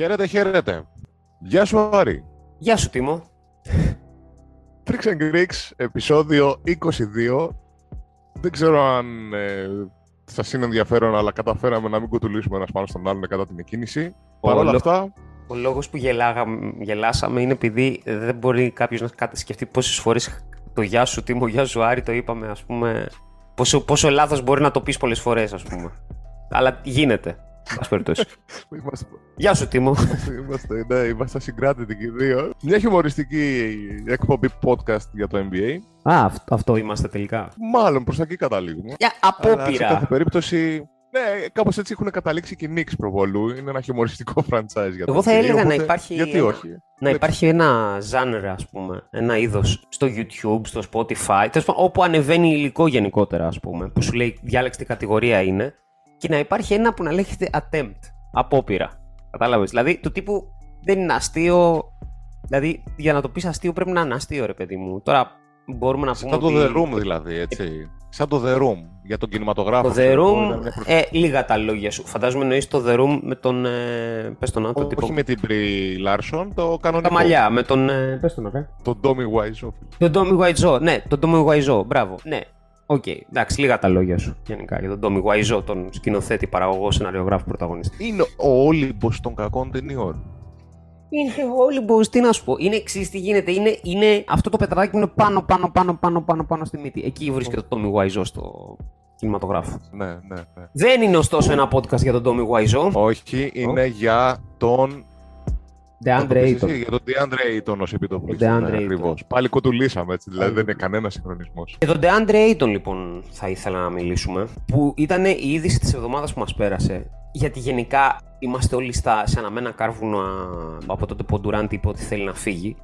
Χαίρετε, χαίρετε. Γεια σου, Άρη. Γεια σου, Τίμο. Tricks and Greeks, επεισόδιο 22. Δεν ξέρω αν ε, σας είναι ενδιαφέρον, αλλά καταφέραμε να μην κουτουλήσουμε ένας πάνω στον άλλον κατά την εκκίνηση. Παρ' όλα λο- αυτά, Ο λόγος που γελάγαμε, γελάσαμε είναι επειδή δεν μπορεί κάποιος να κα- σκεφτεί πόσες φορές το γεια σου Τίμο, γεια σου Άρη το είπαμε ας πούμε. Πόσο, πόσο λάθος μπορεί να το πεις πολλές φορές ας πούμε. Αλλά γίνεται. Εν πάση περιπτώσει. είμαστε, Γεια σου Τίμο. είμαστε, ναι, είμαστε συγκράτητοι και οι δύο. Μια χιουμοριστική εκπομπή podcast για το NBA. Α, αυτό, αυτό είμαστε τελικά. Μάλλον προς τα εκεί καταλήγουμε. Για Αλλά σε κάθε απόπειρα. περίπτωση, ναι, κάπως έτσι έχουν καταλήξει και οι Knicks προβολού. Είναι ένα χιουμοριστικό franchise για το Εγώ θα NBA, έλεγα να οπότε υπάρχει Γιατί ένα- όχι; Να υπάρχει ένα ζάνερ, ας πούμε, ένα είδος στο YouTube, στο Spotify, τέλος πάντων, όπου ανεβαίνει υλικό γενικότερα, ας πούμε, που σου λέει διάλεξε τι κατηγορία είναι, και να υπάρχει ένα που να λέγεται attempt, απόπειρα. Κατάλαβες, δηλαδή του τύπου δεν είναι αστείο, δηλαδή για να το πεις αστείο πρέπει να είναι αστείο, ρε παιδί μου. Τώρα μπορούμε να πούμε Σαν το ότι... The Room δηλαδή, έτσι. Σαν το The Room για τον κινηματογράφο. Το The ξέρω εγώ, ήταν Room, μια προ- ε, λίγα τα λόγια σου. Φαντάζομαι εννοείς το The Room με τον, ε, πες τον άλλο, το τύπο... Όχι με την Brie Larson, το κανονικό. Τα μαλλιά, με τον, ε, πες τον ρε. Το Tommy Wiseau. Τον Tommy Wiseau, ναι, τον Tommy Wiseau, μπράβο, ναι. Οκ, εντάξει, λίγα τα λόγια σου γενικά για τον Tommy Wiseau, τον σκηνοθέτη, παραγωγό, σεναριογράφο, πρωταγωνιστή. Είναι ο Όλυμπος των κακών ταινιών. Είναι όλοι μπορεί, τι να σου πω. Είναι εξής, τι γίνεται. Είναι, είναι αυτό το πετραδάκι που είναι πάνω, πάνω, πάνω, πάνω, πάνω, πάνω στη μύτη. Εκεί βρίσκεται το Tommy Wiseau στο κινηματογράφο. Ναι, ναι, ναι. Δεν είναι ωστόσο ένα podcast για τον Tommy Wiseau. Όχι, είναι για τον... DeAndre το πεις Ayton. εσύ, Για τον DeAndre Ayton ως επιτοπλίστης. Τον DeAndre Ναι, Ayton. ακριβώς. Πάλι κουτουλήσαμε έτσι, δηλαδή Πάλι δεν είναι κανένας συγχρονισμός. Για τον DeAndre Ayton λοιπόν θα ήθελα να μιλήσουμε που ήταν η είδηση της εβδομάδας που μας πέρασε γιατί γενικά είμαστε όλοι στα, σε αναμένα κάρβουνα από τότε που ο Durant είπε ότι θέλει να φύγει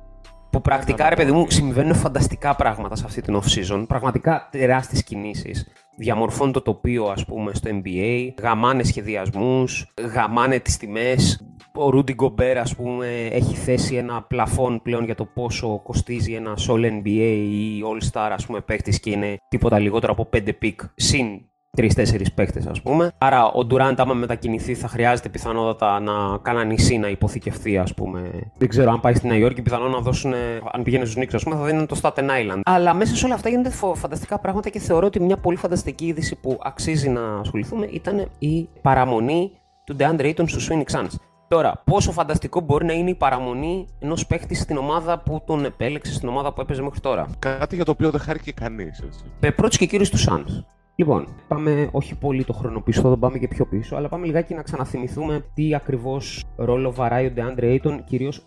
που πρακτικά ρε παιδί μου συμβαίνουν φανταστικά πράγματα σε αυτή την off-season πραγματικά τεράστιες κινήσεις διαμορφώνει το τοπίο ας πούμε στο NBA γαμάνε σχεδιασμούς γαμάνε τις τιμές. Ο Rudy Gobert, ας πούμε, έχει θέσει ένα πλαφόν πλέον για το πόσο κοστίζει ένας All NBA ή All Star, ας πούμε, παίκτης και είναι τίποτα λιγότερο από 5 pick συν 3-4 παίκτες, ας πούμε. Άρα, ο Durant, άμα μετακινηθεί, θα χρειάζεται πιθανότατα να κάνει ένα νησί να υποθηκευτεί, ας πούμε. Δεν ξέρω, αν πάει στη Νέα Υόρκη, πιθανόν να δώσουν. Αν πηγαίνει στους Knicks, ας πούμε, θα δίνουν το Staten Island. Αλλά μέσα σε όλα αυτά γίνονται φο- φανταστικά πράγματα και θεωρώ ότι μια πολύ φανταστική είδηση που αξίζει να ασχοληθούμε ήταν η παραμονή του DeAndre Ayton στους Phoenix Suns. Τώρα, πόσο φανταστικό μπορεί να είναι η παραμονή ενός παίχτη στην ομάδα που τον επέλεξε, στην ομάδα που έπαιζε μέχρι τώρα; Κάτι για το οποίο δεν χάρηκε κανείς, έτσι. Με πρώτους και κύριους τους Suns. Λοιπόν, πάμε όχι πολύ το χρόνο πίσω, δεν πάμε και πιο πίσω, αλλά πάμε λιγάκι να ξαναθυμηθούμε τι ακριβώς ρόλο βαράει ο DeAndre Ayton, κυρίως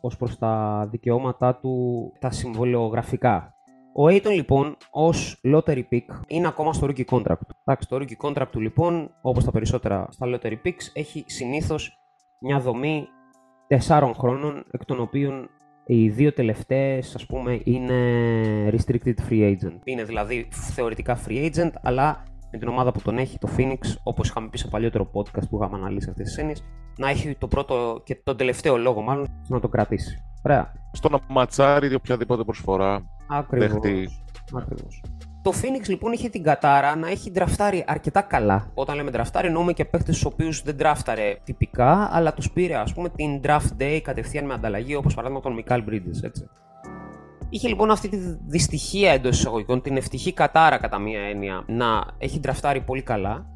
ως προς τα δικαιώματά του, τα συμβολιογραφικά. Ο Ayton λοιπόν, ως lottery pick, είναι ακόμα στο rookie contract του. Εντάξει, το rookie contract του λοιπόν, όπως τα περισσότερα στα lottery picks, έχει συνήθως μια δομή 4 χρόνων, εκ των οποίων οι δύο τελευταίες, ας πούμε, είναι restricted free agent. Είναι δηλαδή θεωρητικά free agent, αλλά με την ομάδα που τον έχει, το Phoenix, όπως είχαμε πει σε παλιότερο podcast που είχαμε αναλύσει αυτές τις έννοιες, να έχει το πρώτο και τον τελευταίο λόγο μάλλον να το κρατήσει. Ωραία. Στο να ματσάρει οποιαδήποτε προσφορά Ακριβώς. δεχτεί. Ακριβώς. Το Phoenix λοιπόν είχε την κατάρα να έχει ντραφτάρει αρκετά καλά. Όταν λέμε ντραφτάρει, εννοούμε και παίχτε τους οποίους δεν ντράφταρε τυπικά, αλλά τους πήρε ας πούμε την draft day κατευθείαν με ανταλλαγή, όπως παράδειγμα τον Μικάλ Bridges, έτσι. Είχε λοιπόν αυτή τη δυστυχία εντός εισαγωγικών, την ευτυχή κατάρα κατά μία έννοια, να έχει ντραφτάρει πολύ καλά.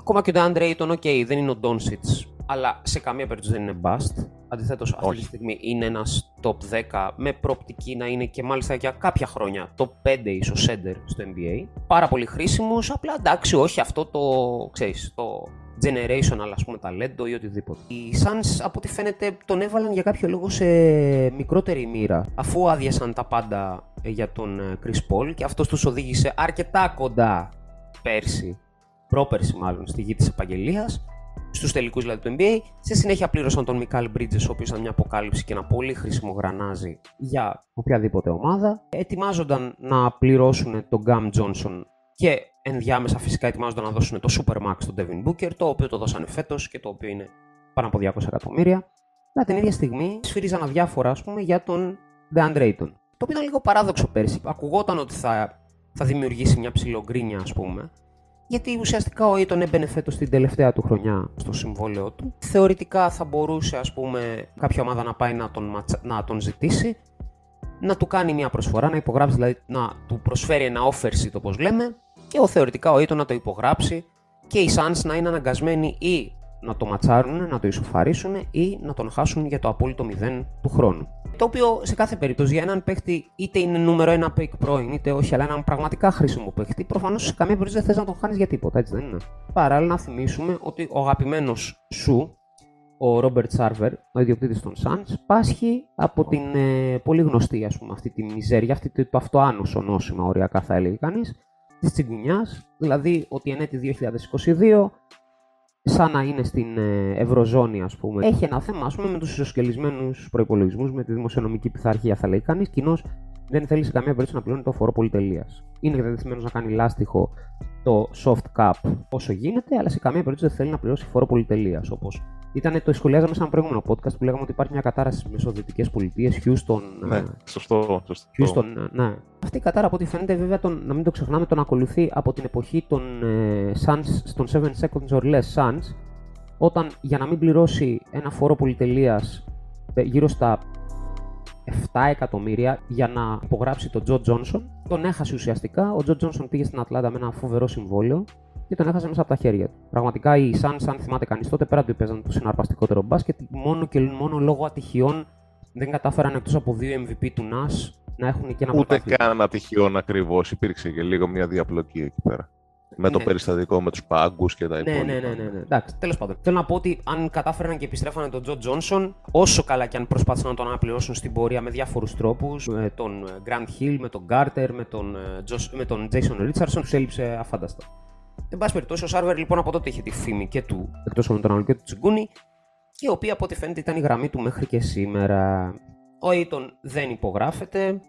Ακόμα και ο DeAndre Ayton, ok, δεν είναι ο Doncic, αλλά σε καμία περίπτωση δεν είναι bust. Αντιθέτως, αυτή Όχι. τη στιγμή είναι ένας top 10 με προοπτική να είναι και μάλιστα για κάποια χρόνια top 5 ίσως center στο NBA. Πάρα πολύ χρήσιμος, απλά εντάξει, όχι αυτό το ξέρεις, το generational ας πούμε ταλέντο ή οτιδήποτε. Οι Suns από ό,τι φαίνεται τον έβαλαν για κάποιο λόγο σε μικρότερη μοίρα αφού άδειασαν τα πάντα ε, για τον ε, Chris Paul και αυτός τους οδήγησε αρκετά κοντά πέρσι, πρόπερσι μάλλον, στη γη της επαγγελίας στους τελικούς δηλαδή του NBA. Σε συνέχεια πλήρωσαν τον Μικάλ Bridges, ο οποίος ήταν μια αποκάλυψη και ένα πολύ χρήσιμο γρανάζι για οποιαδήποτε ομάδα. Ετοιμάζονταν να πληρώσουν τον Γκάμ Johnson και ενδιάμεσα φυσικά ετοιμάζονταν να δώσουν το Supermax στον Devin Booker, το οποίο το δώσανε φέτος και το οποίο είναι πάνω από 200 εκατομμύρια. Αλλά την ίδια στιγμή σφύριζαν αδιάφορα, ας πούμε, για τον DeAndre Ayton. Το οποίο ήταν λίγο παράδοξο πέρσι. Ακουγόταν ότι θα, θα δημιουργήσει μια ψηλογκρίνια, ας πούμε. Γιατί ουσιαστικά ο Aiton έμπαινε φέτος την τελευταία του χρονιά στο συμβόλαιό του. Θεωρητικά θα μπορούσε, ας πούμε, κάποια ομάδα να πάει να τον, να τον ζητήσει, να του κάνει μια προσφορά, να υπογράψει, δηλαδή να του προσφέρει ένα offer sheet, όπως λέμε, και ο θεωρητικά ο Aiton να το υπογράψει και οι Suns να είναι αναγκασμένοι ή να το ματσάρουν, να το ισοφαρίσουν ή να τον χάσουν για το απόλυτο 0 του χρόνου. Το οποίο σε κάθε περίπτωση για έναν παίχτη είτε είναι νούμερο ένα pick πρώην είτε όχι, αλλά έναν πραγματικά χρήσιμο παίχτη, προφανώς σε καμία περίπτωση δεν θες να τον χάνεις για τίποτα, έτσι δεν είναι. Παράλληλα, να θυμίσουμε ότι ο αγαπημένος σου, ο Ρόμπερτ Σάρβερ, ο ιδιοκτήτης των Suns, πάσχει από την ε, πολύ γνωστή ας πούμε, αυτή τη μιζέρια, αυτή το, το αυτοάνωσο νόσημα, οριακά θα έλεγε κανείς, της τσιγκουνιάς, δηλαδή ότι εν έτη 2022 σαν να είναι στην ε, Ευρωζώνη, ας πούμε. Έχει ένα θέμα, ας πούμε, με τους ισοσκελισμένους προπολογισμού, με τη δημοσιονομική πειθαρχία, θα λέει κανείς. Κοινώς δεν θέλει σε καμία περίπτωση να πληρώνει το φορό πολυτελείας. Είναι διατεθειμένος να κάνει λάστιχο το soft cap όσο γίνεται, αλλά σε καμία περίπτωση δεν θέλει να πληρώσει φόρο πολυτελείας. Όπως ήταν το σχολιάζαμε σε ένα προηγούμενο podcast που λέγαμε ότι υπάρχει μια κατάρα στι μεσοδυτικέ πολιτείες, Houston. Ναι, ε, σωστό. σωστό. Houston, ε, ναι. Αυτή η κατάρα από ό,τι φαίνεται, βέβαια, τον, να μην το ξεχνάμε, τον ακολουθεί από την εποχή των ε, Suns, των 7 seconds or less Suns, όταν για να μην πληρώσει ένα φόρο πολυτελείας ε, γύρω στα 7 εκατομμύρια για να υπογράψει τον Τζο Τζόνσον. Τον έχασε ουσιαστικά. Ο Τζο Τζόνσον πήγε στην Ατλάντα με ένα φοβερό συμβόλαιο και τον έχασε μέσα από τα χέρια του. Πραγματικά οι Suns, αν θυμάται κανείς τότε, πέρα του παίζαν το συναρπαστικότερο μπάσκετ, μόνο και μόνο λόγω ατυχιών δεν κατάφεραν εκτός από δύο MVP του NAS να έχουν και ένα Ούτε καν ατυχιών ακριβώς. Υπήρξε και λίγο μια διαπλοκή εκεί πέρα. Με το ναι. περιστατικό με τους πάγκους και τα υπόλοιπα. Ναι, ναι, ναι. ναι, ναι. Εντάξει, τέλος πάντων. Θέλω να πω ότι αν κατάφεραν και επιστρέφανε τον Τζο Τζόνσον, όσο καλά και αν προσπάθησαν να τον αναπληρώσουν στην πορεία με διάφορους τρόπους, με τον Grant Hill, με τον Garter, με τον, ε, με τον Jason Richardson, τους έλειψε αφάνταστα. Εν πάση περιπτώσει, ο Σάρβερ λοιπόν από τότε είχε τη φήμη και του εκτός από τον άλλο και του Τσιγκούνι, η οποία από ό,τι φαίνεται ήταν η γραμμή του μέχρι και σήμερα. Ο Aiton δεν υπογράφεται.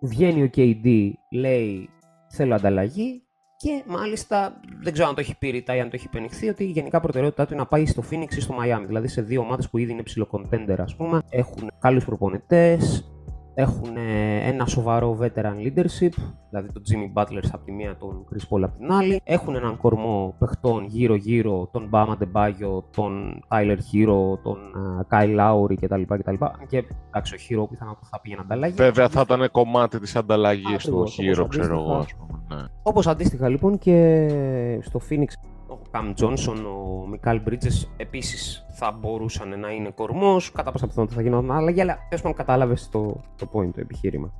Βγαίνει ο KD, λέει θέλω ανταλλαγή και μάλιστα δεν ξέρω αν το έχει πει ρητά ή αν το έχει πενιχθεί ότι η γενικά προτεραιότητά του είναι να πάει στο Phoenix ή στο Miami. Δηλαδή σε δύο ομάδες που ήδη είναι ψηλοκοντέντερ, ας πούμε. Έχουν καλούς προπονητές, έχουν ένα σοβαρό veteran leadership, δηλαδή τον Jimmy Butler από τη μία, τον Chris Paul από την άλλη. Έχουν έναν κορμό παιχτών γύρω-γύρω, τον Bama DeBaggio, τον Tyler Hero, τον uh, Kyle Lowry κτλ. κτλ. Και εντάξει, ο Hero πιθανότατα θα πήγαινε ανταλλαγή. Βέβαια θα ήταν κομμάτι της ανταλλαγής του ο Hero, ξέρω εγώ. Ναι. Όπως αντίστοιχα λοιπόν και στο Phoenix ο Καμ Τζόνσον, ο Μικάλ Μπρίτζε επίσης θα μπορούσαν να είναι κορμός. Κατά πάσα πιθανότητα θα γινόταν αλλαγή, αλλά τέλο πάντων κατάλαβες το, το point, το επιχείρημα.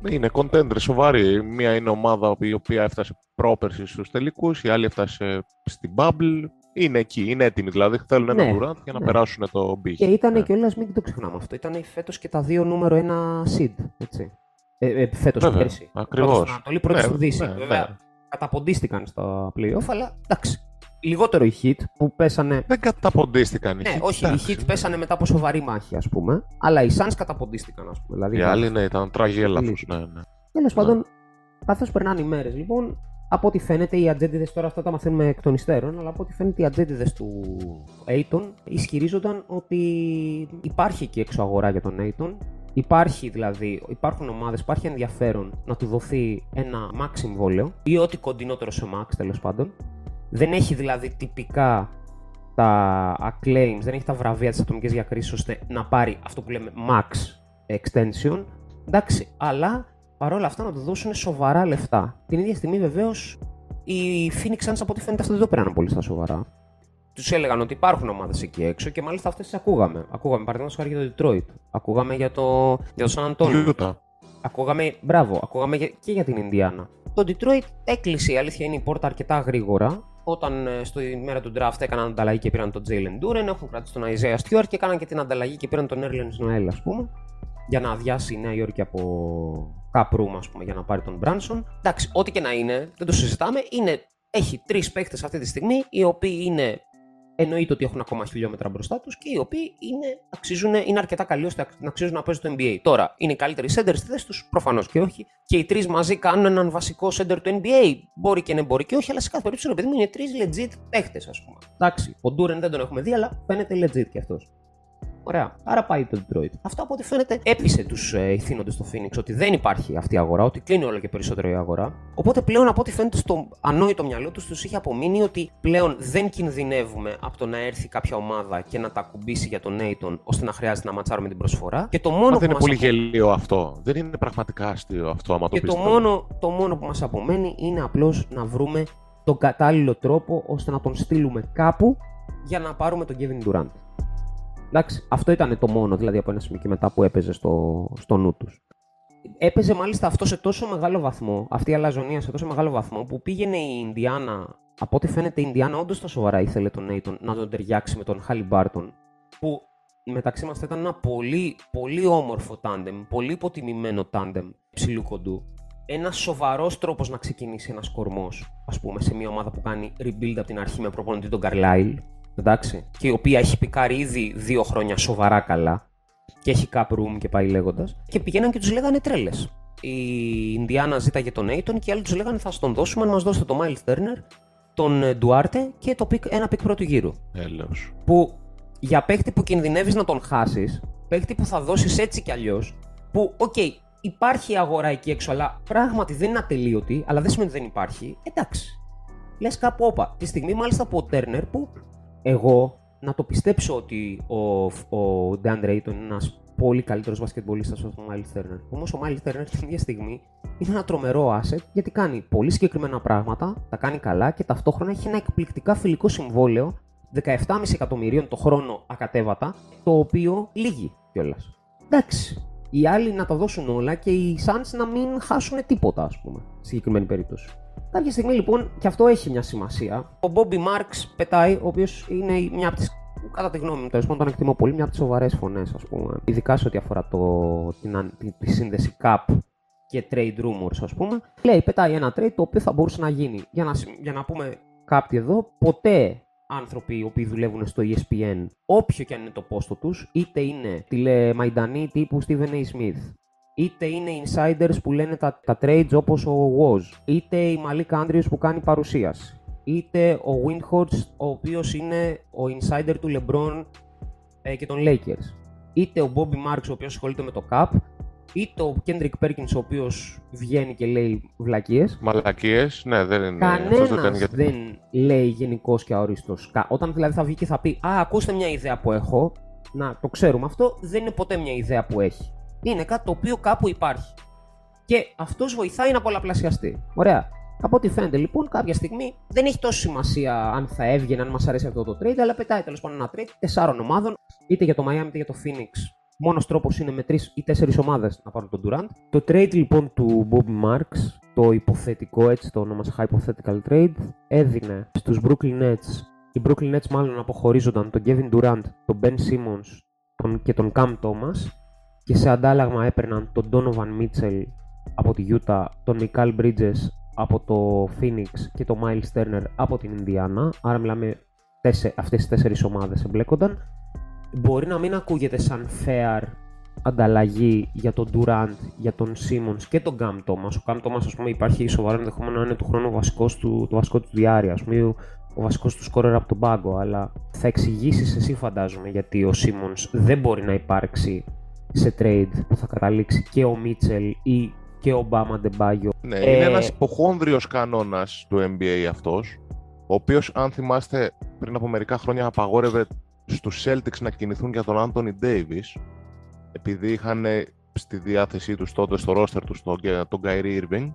Ναι, είναι contender σοβαρή. Μία είναι ομάδα η οποία έφτασε πρόπερση στους τελικούς, η άλλη έφτασε στην bubble. Είναι εκεί, είναι έτοιμοι. Δηλαδή θέλουν ένα ναι, για να ναι. περάσουν το μπιχ. Και ήταν ναι. κιόλας, μην το ξεχνάμε αυτό. Ήταν φέτος και τα δύο νούμερο ένα seed. Έτσι. Ε, ε, φέτος πέρσι. Ακριβώς. Ανατολή πρώτη ναι, στο Δύση. Ναι, Βέβαια, καταποντίστηκαν στα playoff, αλλά εντάξει. Λιγότερο οι hit που πέσανε. Δεν καταποντίστηκαν οι ναι, όχι, οι hit πέσανε μετά από σοβαρή μάχη, ας πούμε. Αλλά οι Suns καταποντίστηκαν, ας πούμε. Δηλαδή, οι άλλοι ναι, ήταν τραγή έλαφο. Ναι, ναι. Τέλος πάντων, καθώς περνάνε οι μέρες, λοιπόν, από ό,τι φαίνεται οι ατζέντιδες τώρα αυτά τα μαθαίνουμε εκ των υστέρων, αλλά από ό,τι φαίνεται οι ατζέντιδες του Aiton ισχυρίζονταν ότι υπάρχει και έξω αγορά για τον Aiton Υπάρχει δηλαδή, υπάρχουν ομάδες, υπάρχει ενδιαφέρον να του δοθεί ένα max συμβόλαιο ή ό,τι κοντινότερο σε max τέλος πάντων. Δεν έχει δηλαδή τυπικά τα acclaims, δεν έχει τα βραβεία της ατομικής διακρίσης ώστε να πάρει αυτό που λέμε max extension. Εντάξει, αλλά παρόλα αυτά να του δώσουν σοβαρά λεφτά. Την ίδια στιγμή βεβαίως οι Phoenix Suns από ό,τι φαίνεται αυτό δεν το πέραν πολύ στα σοβαρά τους έλεγαν ότι υπάρχουν ομάδες εκεί έξω και μάλιστα αυτές τις ακούγαμε. Ακούγαμε παραδείγματος χάρη για το Detroit. Ακούγαμε για το, για το San Antonio. Ακούγαμε, μπράβο, ακούγαμε και για την Ινδιάνα. Το Detroit έκλεισε, η αλήθεια είναι η πόρτα αρκετά γρήγορα. Όταν ε, στο ημέρα του draft έκαναν ανταλλαγή και πήραν τον Jalen Duren, έχουν κρατήσει τον Isaiah Stewart και έκαναν και την ανταλλαγή και πήραν τον Erlen Noel, ας πούμε, για να αδειάσει η Νέα Υόρκη από cap room, ας πούμε, για να πάρει τον Branson. Εντάξει, ό,τι και να είναι, δεν το συζητάμε, είναι, έχει τρεις παίχτε αυτή τη στιγμή, οι οποίοι είναι εννοείται ότι έχουν ακόμα χιλιόμετρα μπροστά τους και οι οποίοι είναι, αξίζουν, είναι αρκετά καλοί ώστε να αξίζουν να παίζουν το NBA. Τώρα, είναι οι καλύτεροι σέντερ στη θέση τους, προφανώς και όχι. Και οι τρεις μαζί κάνουν έναν βασικό σέντερ του NBA. Μπορεί και ναι, μπορεί και όχι, αλλά σε κάθε περίπτωση, επειδή μου, είναι τρεις legit παίχτες, ας πούμε. Εντάξει, ο Ντούρεν δεν τον έχουμε δει, αλλά φαίνεται legit κι αυτός. Ωραία. Άρα πάει το Detroit. Αυτό από ό,τι φαίνεται έπεισε τους ε, ηθήνοντες στο Phoenix ότι δεν υπάρχει αυτή η αγορά, ότι κλείνει όλο και περισσότερο η αγορά. Οπότε πλέον από ό,τι φαίνεται στο ανόητο μυαλό τους τους είχε απομείνει ότι πλέον δεν κινδυνεύουμε από το να έρθει κάποια ομάδα και να τα ακουμπήσει για τον Νέιτον ώστε να χρειάζεται να ματσάρουμε την προσφορά. Και το μόνο Μα που δεν είναι μας πολύ απο- γελίο αυτό. Δεν είναι πραγματικά αστείο αυτό, άμα το και πεις το τώρα. μόνο, το μόνο που μας απομένει είναι απλώς να βρούμε τον κατάλληλο τρόπο ώστε να τον στείλουμε κάπου για να πάρουμε τον Kevin Durant. Εντάξει, αυτό ήταν το μόνο δηλαδή από ένα σημείο και μετά που έπαιζε στο, στο νου τους. Έπαιζε μάλιστα αυτό σε τόσο μεγάλο βαθμό, αυτή η αλαζονία σε τόσο μεγάλο βαθμό που πήγαινε η Ινδιάνα, από ό,τι φαίνεται η Ινδιάνα όντως τα σοβαρά ήθελε τον Νέιτον να τον ταιριάξει με τον Χάλι Μπάρτον, που μεταξύ μας θα ήταν ένα πολύ, πολύ όμορφο τάντεμ, πολύ υποτιμημένο τάντεμ ψηλού κοντού. Ένας σοβαρός τρόπος να ξεκινήσει ένας κορμός, ας πούμε, σε μια ομάδα που κάνει rebuild από την αρχή με προπονητή τον Carlisle. Εντάξει. Και η οποία έχει πικάρει ήδη δύο χρόνια σοβαρά καλά και έχει cap room και πάει λέγοντας. Και πηγαίναν και τους λέγανε τρέλες. Η Ινδιάνα ζήταγε τον Ayton και οι άλλοι τους λέγανε θα σας τον δώσουμε αν μας δώσετε τον Myles Turner, τον ε, Duarte και το pick, ένα pick πρώτου γύρου. Έλεος. Που για παίχτη που κινδυνεύεις να τον χάσεις, παίχτη που θα δώσεις έτσι κι αλλιώς, που, οκ, υπάρχει αγορά εκεί έξω, αλλά πράγματι δεν είναι ατελείωτη, αλλά δεν σημαίνει ότι δεν υπάρχει. Εντάξει. Λες κάπου όπα. Τη στιγμή μάλιστα που ο Τέρνερ, που εγώ να το πιστέψω ότι ο, ο DeAndre Ayton είναι ένας πολύ καλύτερος μπασκετμπολίστας από τον Miles Turner. Όμως ο Miles Turner την ίδια στιγμή είναι ένα τρομερό asset γιατί κάνει πολύ συγκεκριμένα πράγματα, τα κάνει καλά και ταυτόχρονα έχει ένα εκπληκτικά φιλικό συμβόλαιο 17,5 εκατομμυρίων το χρόνο ακατέβατα, το οποίο λύγει κιόλας. Εντάξει. Οι άλλοι να τα δώσουν όλα και οι Suns να μην χάσουν τίποτα, ας πούμε, στη συγκεκριμένη περίπτωση. Κάποια στιγμή λοιπόν, και αυτό έχει μια σημασία, ο Bobby Marks πετάει, ο οποίος είναι μια από τι, κατά τη γνώμη μου, τέλος πάντων τον εκτιμώ πολύ, μια από τις σοβαρές φωνές, ας πούμε. Ειδικά σε ό,τι αφορά το, την, αν- τη, τη σύνδεση Cup και trade rumors, ας πούμε. Λέει, πετάει ένα trade το οποίο θα μπορούσε να γίνει. Για να, συ- για να πούμε κάτι εδώ, ποτέ άνθρωποι οι οποίοι δουλεύουν στο E ESPN, όποιο και αν είναι το πόστο τους, είτε είναι τηλεμαϊντανοί τύπου Stephen A. Smith, είτε είναι insiders που λένε τα, τα trades όπως ο Woz, είτε η Malik Andrews που κάνει παρουσίαση, είτε ο Windhorst ο οποίος είναι ο insider του LeBron ε, και των Lakers, ite ο Bobby Marks ο οποίος ασχολείται με το Cup, είτε ο Kendrick Perkins ο οποίος βγαίνει και λέει βλακίες, Μαλακίες, ναι, δεν είναι. αυτός δεν Κανένα κάνει γιατί... δεν λέει γενικό και αορίστο. Όταν δηλαδή θα βγει και θα πει Α, ακούστε μια ιδέα που έχω, να το ξέρουμε αυτό, δεν είναι ποτέ μια ιδέα που έχει. Είναι κάτι το οποίο κάπου υπάρχει. Και αυτός βοηθάει να πολλαπλασιαστεί. Ωραία. Από ό,τι φαίνεται λοιπόν, κάποια στιγμή δεν έχει τόσο σημασία αν θα έβγαινε, αν μας αρέσει αυτό το trade, αλλά πετάει τέλος πάντων ένα trade τεσσάρων ομάδων, είτε για το Miami είτε για το Phoenix. Μόνος τρόπος είναι με τρεις ή τέσσερις ομάδες να πάρουν τον Durant. Το trade λοιπόν του Bob Marks, το υποθετικό έτσι το ονόμασα hypothetical trade, έδινε στους Brooklyn Nets. Οι Brooklyn Nets μάλλον αποχωρίζονταν τον Kevin Durant, τον Ben Simmons τον, και τον Cam Thomas και σε αντάλλαγμα έπαιρναν τον Donovan Mitchell από τη Utah, τον Mikal Bridges από το Phoenix και τον Miles Turner από την Indiana. Άρα μιλάμε τέσσε, αυτές τις τέσσερις ομάδες εμπλέκονταν. Μπορεί να μην ακούγεται σαν fair ανταλλαγή για τον Durant, για τον Simmons και τον Cam Thomas. Ο Cam Thomas, ας πούμε, υπάρχει σοβαρό ενδεχόμενο να είναι του χρόνου ο βασικός του, το βασικό του διάρκεια, ας πούμε, ο, ο βασικός του σκόρερ από τον πάγκο, αλλά θα εξηγήσεις εσύ φαντάζομαι γιατί ο Simmons δεν μπορεί να υπάρξει σε trade που θα καταλήξει και ο Mitchell ή και ο Bama Debayo. Ναι, Ε, είναι ένας υποχόνδριος κανόνας του NBA αυτός, ο οποίος, αν θυμάστε, πριν από μερικά χρόνια απαγόρευε στους Celtics να κινηθούν για τον Anthony Davis, επειδή είχαν στη διάθεσή τους τότε στο roster τους τον, τον Kyrie Irving.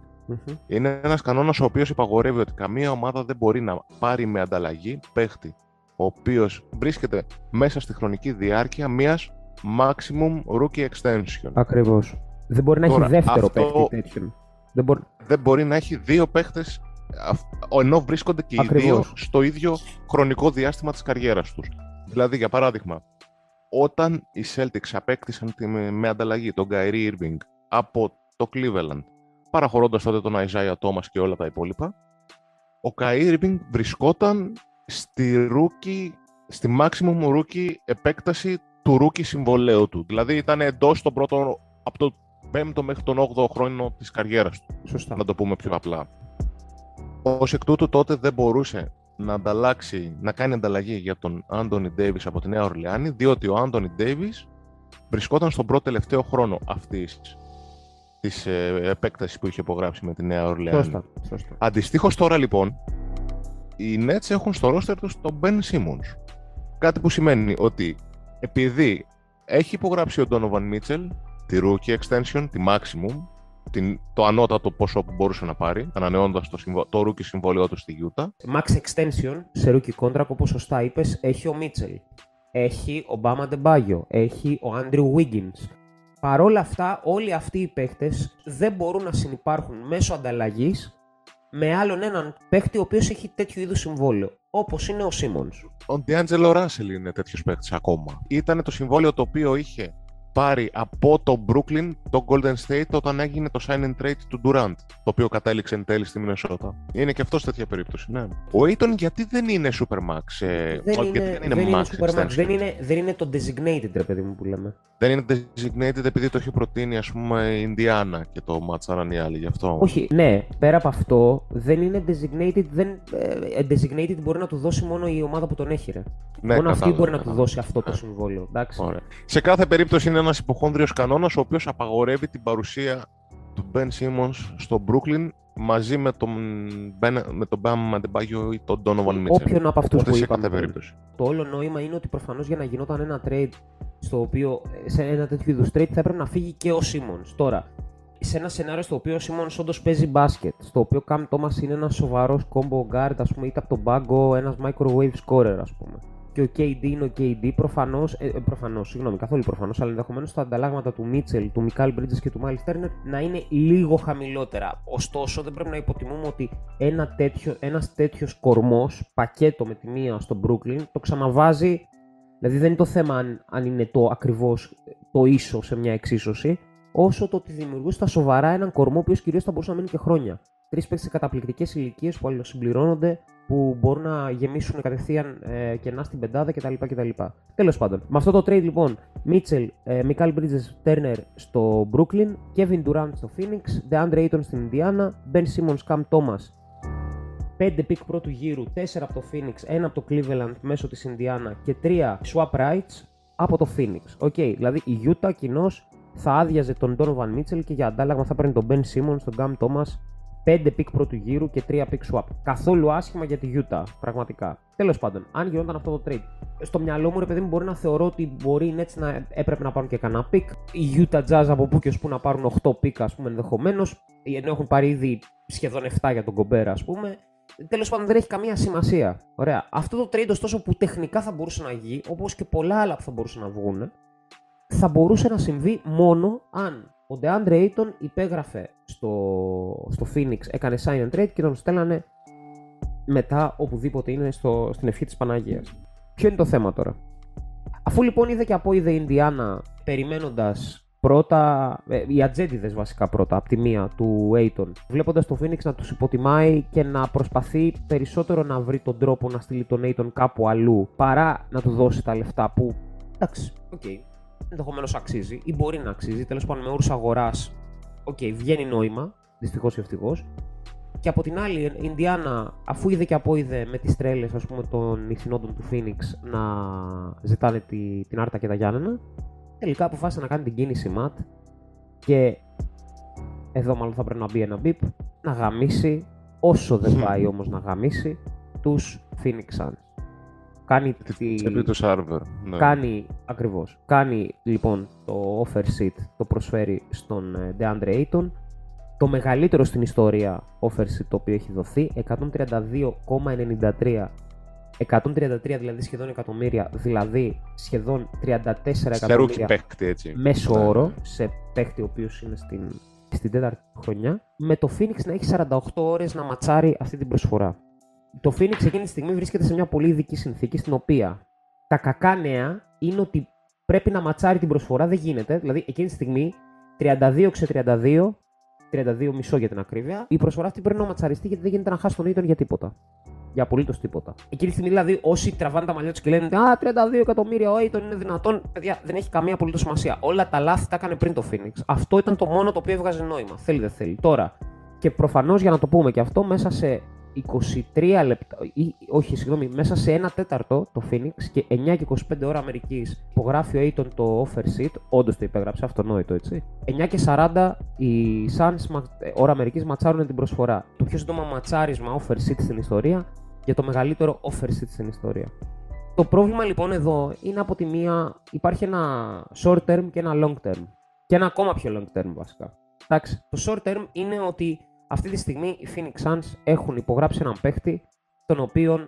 Είναι ένας κανόνας ο οποίος υπαγορεύει ότι καμία ομάδα δεν μπορεί να πάρει με ανταλλαγή παίχτη, ο οποίος βρίσκεται μέσα στη χρονική διάρκεια μιας maximum rookie extension. Ακριβώς. Δεν μπορεί να Τώρα, έχει δεύτερο αυτό- παίκτη τέτοιον. Δεν μπορεί... δεν μπορεί να έχει δύο παίχτες αυ- ενώ βρίσκονται και οι Ακριβώς. δύο στο ίδιο χρονικό διάστημα της καριέρας τους. Δηλαδή, για παράδειγμα, όταν οι Celtics απέκτησαν τη, με ανταλλαγή τον Kyrie Irving από το Cleveland, παραχωρώντας τότε τον Isaiah Thomas και όλα τα υπόλοιπα, ο Kyrie Irving βρισκόταν στη, rookie, στη maximum rookie επέκταση του rookie συμβολέου του. Δηλαδή ήταν εντός των πρώτων, από το 5ο μέχρι τον 8ο χρόνο της καριέρας του Σωστά. να το πούμε πιο απλά. Ω εκ τούτου τότε δεν μπορούσε να ανταλλάξει, να κάνει ανταλλαγή για τον Άντωνι Ντέιβις από τη Νέα Ορλεάνη, διότι ο Άντωνι Ντέιβις βρισκόταν στον πρώτο τελευταίο χρόνο αυτής της ε, επέκτασης που είχε υπογράψει με τη Νέα Ορλεάνη. Σωστά, σωστά. Αντιστοίχως τώρα λοιπόν, οι Nets έχουν στο ρόστερ τους τον Ben Simmons. Κάτι που σημαίνει ότι επειδή έχει υπογράψει ο Donovan Mitchell τη rookie extension, τη maximum, την, το ανώτατο ποσό που μπορούσε να πάρει, ανανεώνοντας το, συμβο, το rookie συμβόλαιό του στη Utah. Max extension σε rookie contract, όπως σωστά είπες, έχει ο Mitchell. Έχει ο Bama Debaggio, έχει ο Andrew Wiggins. Παρ' όλα αυτά, όλοι αυτοί οι παίχτες δεν μπορούν να συνεπάρχουν μέσω ανταλλαγής με άλλον έναν παίχτη ο οποίος έχει τέτοιο είδους συμβόλαιο, όπως είναι ο Simmons. Ο D'Angelo Russell είναι τέτοιος παίχτη ακόμα. Ήταν το συμβόλαιο το οποίο είχε πάρει από το Brooklyn το Golden State όταν έγινε το sign and trade του Durant, το οποίο κατέληξε εν τέλει στη Μινεσότα. Είναι και αυτός τέτοια περίπτωση, ναι. Ο Aiton γιατί δεν είναι Supermax, ε, Δεν όχι, είναι, γιατί δεν είναι δεν είναι Max Supermax, extension. δεν είναι, δεν είναι το designated, ρε παιδί μου που λέμε. Δεν είναι designated επειδή το έχει προτείνει ας πούμε η Ινδιάνα και το ματσάραν οι άλλοι γι' αυτό. Όχι, ναι, πέρα από αυτό, δεν είναι designated, δεν, ε, designated μπορεί να του δώσει μόνο η ομάδα που τον έχει, ρε. Ναι, μόνο αυτή κατάλαβα, μπορεί να του κατάλαβα. δώσει αυτό το Ναι. συμβόλαιο, εντάξει. Ωραία. Σε κάθε περίπτωση είναι ένας υποχόνδριος κανόνας ο οποίος απαγορεύει την παρουσία του Ben Simmons στο Brooklyn μαζί με τον, Ben, με τον Bam Adebayo ή τον Donovan Mitchell. Όποιον από αυτούς Οπότε που σε είπαμε κάθε πριν. περίπτωση. Το όλο νόημα είναι ότι προφανώς για να γινόταν ένα trade στο οποίο, σε ένα τέτοιο είδους trade θα έπρεπε να φύγει και ο Simmons. Τώρα, σε ένα σενάριο στο οποίο ο Simmons όντως παίζει μπάσκετ, στο οποίο ο Cam Thomas είναι ένας σοβαρός combo guard, ας πούμε, είτε από τον πάγκο, ένας microwave scorer, ας πούμε. Και ο KD είναι ο KD, προφανώς, ε, ε, προφανώς, συγγνώμη, καθόλου προφανώς, αλλά ενδεχομένως τα ανταλλάγματα του Mitchell, του Mikal Bridges και του Miles Turner να είναι λίγο χαμηλότερα. Ωστόσο, δεν πρέπει να υποτιμούμε ότι ένα τέτοιο, ένας τέτοιος κορμός, πακέτο με τη μία στο Brooklyn, το ξαναβάζει, δηλαδή δεν είναι το θέμα αν, αν είναι το ακριβώς το ίσο σε μια εξίσωση, όσο το ότι δημιουργούσε στα σοβαρά έναν κορμό ο οποίος κυρίως θα μπορούσε να μείνει και χρόνια. Τρεις παίκτες σε καταπληκτικές ηλικίες που αλληλοσυμπληρώνονται, που μπορούν να γεμίσουν κατευθείαν ε, κενά στην πεντάδα κτλ. κτλ. Τέλος πάντων, με αυτό το trade λοιπόν, Mitchell, ε, Mikal Bridges Turner στο Brooklyn, Kevin Durant στο Phoenix, DeAndre Ayton στην Indiana, Ben Simmons, Cam Thomas 5 pick πρώτου γύρου, 4 από το Phoenix, 1 από το Cleveland μέσω της Indiana και 3 swap rights από το Phoenix. OK, δηλαδή η Utah κοινώς θα άδειαζε τον Donovan Mitchell και για αντάλλαγμα θα παίρνει τον Ben Simmons, τον Cam Thomas, 5 pick πρώτου γύρου και 3 pick swap. Καθόλου άσχημα για τη Utah, πραγματικά. Τέλος πάντων, αν γινόταν αυτό το trade, στο μυαλό μου ρε παιδί μου μπορεί να θεωρώ ότι μπορεί οι Nets να έπρεπε να πάρουν και κανένα pick. Οι Utah Jazz από πού και ως πού να πάρουν 8 pick, ας πούμε, ενδεχομένως, ενώ έχουν πάρει ήδη σχεδόν 7 για τον Κομπέρα, ας πούμε. Τέλος πάντων, δεν έχει καμία σημασία. Ωραία. Αυτό το trade, ωστόσο, που τεχνικά θα μπορούσε να γίνει, όπως και πολλά άλλα που θα μπορούσαν να βγουν, θα μπορούσε να συμβεί μόνο αν ο DeAndre Ayton υπέγραφε στο, στο Phoenix, έκανε sign and trade και τον στέλνανε μετά οπουδήποτε είναι στο, στην ευχή της Παναγίας. Ποιο είναι το θέμα τώρα; Αφού λοιπόν είδε και απόειδε η Ινδιάνα περιμένοντας πρώτα, ε, οι ατζέντιδες βασικά πρώτα, από τη μία του Aiton, βλέποντας το Phoenix να τους υποτιμάει και να προσπαθεί περισσότερο να βρει τον τρόπο να στείλει τον Aiton κάπου αλλού, παρά να του δώσει τα λεφτά που, εντάξει, οκ, ενδεχομένως αξίζει ή μπορεί να αξίζει, τέλος πάντων με όρους αγοράς, οκ, βγαίνει νόημα, δυστυχώς ή ευτυχώς, και από την άλλη, η Ινδιάνα, αφού είδε και απόειδε με τις τρέλες ας πούμε, των ιθυνόντων του Phoenix να ζητάνε τη, την Άρτα και τα Γιάννενα, τελικά αποφάσισε να κάνει την κίνηση ματ και εδώ μάλλον θα πρέπει να μπει ένα μπιπ, να γαμήσει, όσο δεν πάει όμως να γαμήσει, τους Phoenix Suns. Κάνει τη... Επί του σάρβερ. Ναι. Κάνει, ακριβώς, κάνει λοιπόν το offer sheet, το προσφέρει στον ε, DeAndre Ayton, το μεγαλύτερο στην ιστορία offer sheet το οποίο έχει δοθεί, 132,93 133 δηλαδή σχεδόν εκατομμύρια, δηλαδή σχεδόν 34 Σε rookie εκατομμύρια παίκτη, έτσι. μέσο Ναι. όρο σε παίχτη ο οποίος είναι στην, στην τέταρτη χρονιά, με το Phoenix να έχει 48 ώρες να ματσάρει αυτή την προσφορά. Το Phoenix εκείνη τη στιγμή βρίσκεται σε μια πολύ ειδική συνθήκη στην οποία τα κακά νέα είναι ότι πρέπει να ματσάρει την προσφορά, δεν γίνεται. Δηλαδή εκείνη τη στιγμή 32 ξε 32, 32 μισό για την ακρίβεια, η προσφορά αυτή πρέπει να ματσαριστεί γιατί δεν γίνεται να χάσει τον Ήτον για τίποτα. Για απολύτως τίποτα. Εκείνη τη στιγμή δηλαδή όσοι τραβάνε τα μαλλιά τους και λένε Α, 32 εκατομμύρια ο Aiton είναι δυνατόν. Παιδιά, δεν έχει καμία απολύτως σημασία. Όλα τα λάθη τα έκανε πριν το Phoenix. Αυτό ήταν το μόνο το οποίο έβγαζε νόημα. Θέλει δεν θέλει. Τώρα, και προφανώς για να το πούμε και αυτό, μέσα σε 23 λεπτά, ή, όχι, συγγνώμη, μέσα σε ένα τέταρτο το Phoenix και 9 και 25 ώρα Αμερικής υπογράφει ο Aiton το offer sheet. Όντως το υπέγραψε, αυτονόητο έτσι. 9 και 40 οι Suns ώρα Αμερικής ματσάρουν την προσφορά. Το πιο σύντομα ματσάρισμα offer sheet στην ιστορία για το μεγαλύτερο offer sheet στην ιστορία. Το πρόβλημα λοιπόν εδώ είναι από τη μία υπάρχει ένα short term και ένα long term. Και ένα ακόμα πιο long term βασικά. Εντάξει, το short term είναι ότι αυτή τη στιγμή οι Phoenix Suns έχουν υπογράψει έναν παίχτη, τον οποίο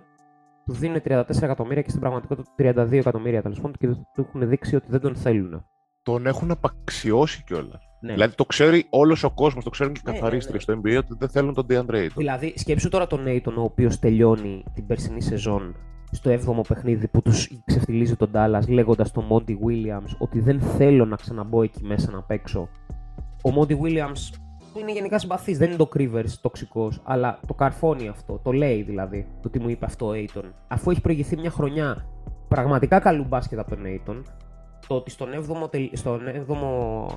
του δίνουν 34 εκατομμύρια και στην πραγματικότητα 32 εκατομμύρια τέλος πάντων και του έχουν δείξει ότι δεν τον θέλουν. Τον έχουν απαξιώσει κιόλας. Ναι. Δηλαδή το ξέρει όλος ο κόσμος, το ξέρουν και οι ναι, καθαρίστρες ναι, ναι. στο NBA ότι δεν θέλουν τον DeAndre Ayton. Δηλαδή, σκέψου τώρα τον Ayton, ο οποίος τελειώνει την περσινή σεζόν στο 7ο παιχνίδι που τους ξεφτιλίζει τον Dallas λέγοντας τον Monty Williams ότι δεν θέλω να ξαναμπω εκεί μέσα να παίξω. Ο Monty Williams που είναι γενικά συμπαθής. Δεν είναι το Κρύβερ τοξικός, αλλά το καρφώνει αυτό. Το λέει δηλαδή το τι μου είπε αυτό ο Aiton. Αφού έχει προηγηθεί μια χρονιά πραγματικά καλού μπάσκετ από τον Aiton, το ότι στον 7ο, στον 7ο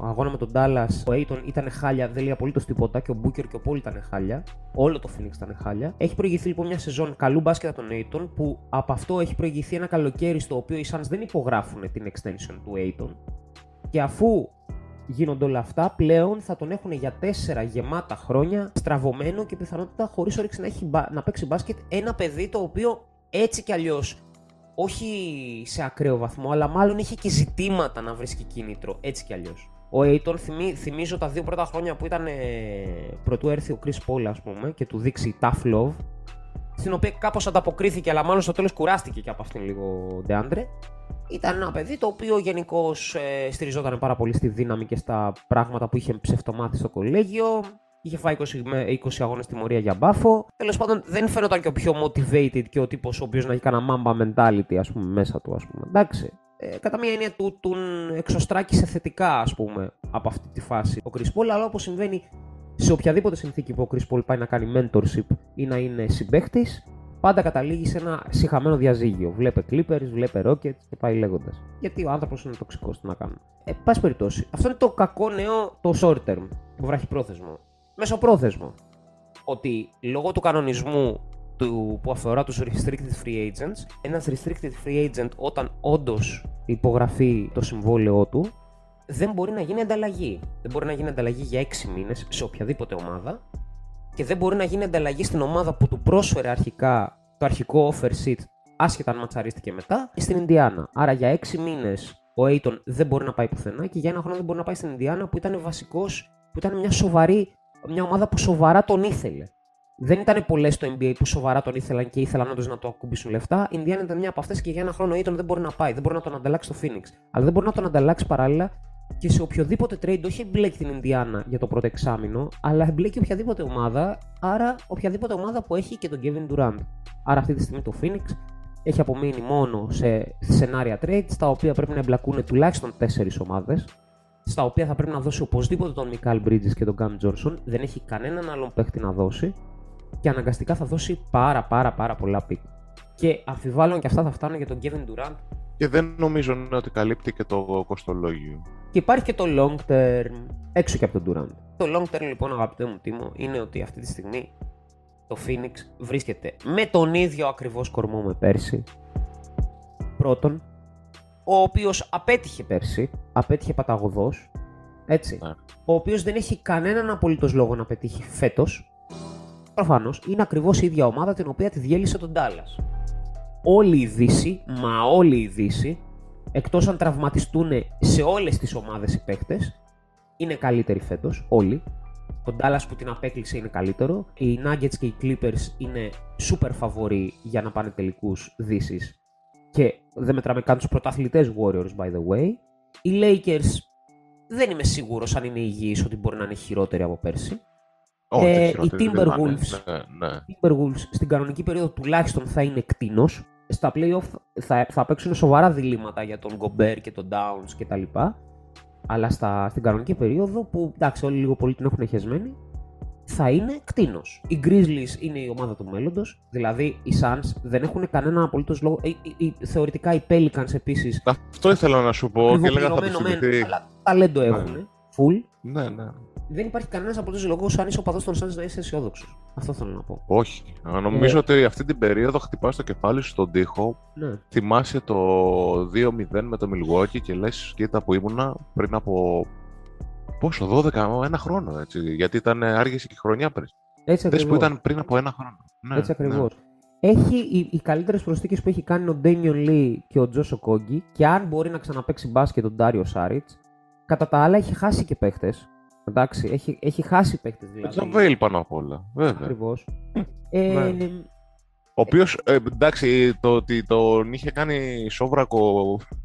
αγώνα με τον Dallas ο Aiton ήταν χάλια, δεν λέει απολύτως τίποτα και ο Booker και ο Paul ήταν χάλια. Όλο το Phoenix ήταν χάλια. Έχει προηγηθεί λοιπόν μια σεζόν καλού μπάσκετ από τον Aiton που από αυτό έχει προηγηθεί ένα καλοκαίρι στο οποίο οι Suns δεν υπογράφουν την extension του Aiton. Και αφού γίνονται όλα αυτά, πλέον θα τον έχουν για τέσσερα γεμάτα χρόνια στραβωμένο και πιθανότητα χωρίς όρεξη να, έχει, να παίξει μπάσκετ ένα παιδί το οποίο έτσι κι αλλιώς όχι σε ακραίο βαθμό, αλλά μάλλον είχε και ζητήματα να βρίσκει κίνητρο έτσι κι αλλιώς. Ο Aiton, θυμί, θυμίζω τα δύο πρώτα χρόνια που ήταν ε, πρωτού έρθει ο Chris Paul, ας πούμε, και του δείξει tough love, στην οποία κάπως ανταποκρίθηκε, αλλά μάλλον στο τέλος κουράστηκε και από αυτήν λίγο ο Ντεάντρε. Ήταν ένα παιδί το οποίο γενικώς ε, στηριζόταν πάρα πολύ στη δύναμη και στα πράγματα που είχε ψευτομάθει στο κολέγιο. Είχε φάει 20, 20 αγώνες τιμωρία για μπάφο. Τέλος πάντων, δεν φαίνονταν και ο πιο motivated και ο τύπος ο οποίος να έχει κανένα mamba mentality, ας πούμε, μέσα του, ας πούμε. Εντάξει. Ε, κατά μία έννοια του τον εξωστράκησε θετικά, ας πούμε, από αυτή τη φάση ο Chris Paul, αλλά όπως συμβαίνει σε οποιαδήποτε συνθήκη που ο Chris Paul πάει να κάνει mentorship ή να είναι συμπαίχτης, πάντα καταλήγει σε ένα συχαμένο διαζύγιο. Βλέπε Clippers, βλέπε Rockets και πάει λέγοντας. Γιατί ο άνθρωπος είναι τοξικός, τι να κάνουμε. Ε, πάση περιπτώσει, αυτό είναι το κακό νέο, το short term, το βραχυπρόθεσμο. Μεσοπρόθεσμο. Ότι λόγω του κανονισμού του, που αφορά τους restricted free agents, ένας restricted free agent όταν όντως υπογραφεί το συμβόλαιό του, δεν μπορεί να γίνει ανταλλαγή. Δεν μπορεί να γίνει ανταλλαγή για 6 μήνες σε οποιαδήποτε ομάδα και δεν μπορεί να γίνει ανταλλαγή στην ομάδα που του πρόσφερε αρχικά το αρχικό offer sheet, άσχετα αν ματσαρίστηκε μετά, στην Ινδιάνα. Άρα για 6 μήνες ο Aiton δεν μπορεί να πάει πουθενά και για ένα χρόνο δεν μπορεί να πάει στην Ινδιάνα που ήταν βασικός, που ήταν μια σοβαρή, μια ομάδα που σοβαρά τον ήθελε. Δεν ήταν πολλές στο NBA που σοβαρά τον ήθελαν και ήθελαν όντως να το ακουμπήσουν λεφτά. Η Ινδιάνα ήταν μια από αυτές και για ένα χρόνο ο Aiton δεν μπορεί να πάει, δεν μπορεί να τον ανταλλάξει στο Phoenix. Αλλά δεν μπορεί να τον ανταλλάξει παράλληλα και σε οποιοδήποτε trade όχι εμπλέκει την Ινδιάνα για το πρώτο εξάμεινο, αλλά εμπλέκει οποιαδήποτε ομάδα, άρα οποιαδήποτε ομάδα που έχει και τον Kevin Durant. Άρα αυτή τη στιγμή το Phoenix έχει απομείνει μόνο σε σενάρια trade, στα οποία πρέπει να εμπλακούν τουλάχιστον 4 ομάδες, στα οποία θα πρέπει να δώσει οπωσδήποτε τον Mikal Bridges και τον Cam Johnson, δεν έχει κανέναν άλλον παίχτη να δώσει και αναγκαστικά θα δώσει πάρα πάρα πάρα πολλά pick. Και αμφιβάλλω και αυτά θα φτάνουν για τον Kevin Durant και δεν νομίζω ότι καλύπτει και το κοστολόγιο. Και υπάρχει και το long term έξω και από τον Durant. Το long term λοιπόν αγαπητέ μου Τίμο είναι ότι αυτή τη στιγμή το Phoenix βρίσκεται με τον ίδιο ακριβώς κορμό με πέρσι. Πρώτον, ο οποίος απέτυχε πέρσι, απέτυχε παταγωδός, έτσι. Ναι. Ο οποίος δεν έχει κανέναν απολύτως λόγο να πετύχει φέτος. Προφανώς είναι ακριβώς η ίδια ομάδα την οποία τη διέλυσε τον Dallas όλη η Δύση, μα όλη η Δύση, εκτός αν τραυματιστούν σε όλες τις ομάδες οι παίκτες, είναι καλύτεροι φέτος, όλοι. Ο Dallas που την απέκλεισε είναι καλύτερο. Οι Nuggets και οι Clippers είναι super φαβοροί για να πάνε τελικούς Δύσης. Και δεν μετράμε καν τους πρωταθλητές Warriors, by the way. Οι Lakers δεν είμαι σίγουρος αν είναι υγιείς ότι μπορεί να είναι χειρότεροι από πέρσι. ε, οι Timberwolves, ναι, ναι. Timberwolves στην κανονική περίοδο τουλάχιστον θα είναι κτίνος στα playoff θα, θα παίξουν σοβαρά διλήμματα για τον Gobert και τον Downs κτλ. Αλλά στα, στην κανονική περίοδο που εντάξει όλοι λίγο πολύ την έχουν χεσμένη θα είναι κτίνος. Οι Grizzlies είναι η ομάδα του μέλλοντος, δηλαδή οι Suns δεν έχουν κανένα απολύτως λόγο. Ε, ε, ε, θεωρητικά οι Pelicans επίσης. Αυτό ήθελα να σου πω και έλεγα θα Αλλά ταλέντο έχουν. Ναι. Full. Ναι, ναι. Δεν υπάρχει κανένας απολύτω λόγο αν είσαι οπαδό των Suns να είσαι αισιόδοξος. Αυτό θέλω να πω. Όχι. Νομίζω ότι αυτή την περίοδο χτυπάς το κεφάλι σου στον τοίχο. Ναι. Θυμάσαι το 2-0 με το Milwaukee και λες: Κοίτα που ήμουνα πριν από. Πόσο, 12, ένα χρόνο έτσι. Γιατί ήταν άργηση και χρονιά πριν. Έτσι Δες ακριβώς. που ήταν πριν από ένα χρόνο. Ναι, Έτσι ναι. ακριβώς. Έχει οι, οι καλύτερες προσθήκες που έχει κάνει ο Ντένιον Λί και ο Τζόσο Κόγκη και αν μπορεί να ξαναπέξει μπάσκετ ο Ντάριο Σάριτς. Κατά τα άλλα έχει χάσει και παίχτες. Εντάξει, έχει, έχει χάσει παίχτες Ο δηλαδή. Τζαβέλ πάνω απ' όλα. Βέβαια. Ακριβώς. Ε, Ναι. ναι. Ο οποίος, εντάξει, το ότι τον είχε κάνει σόβρακο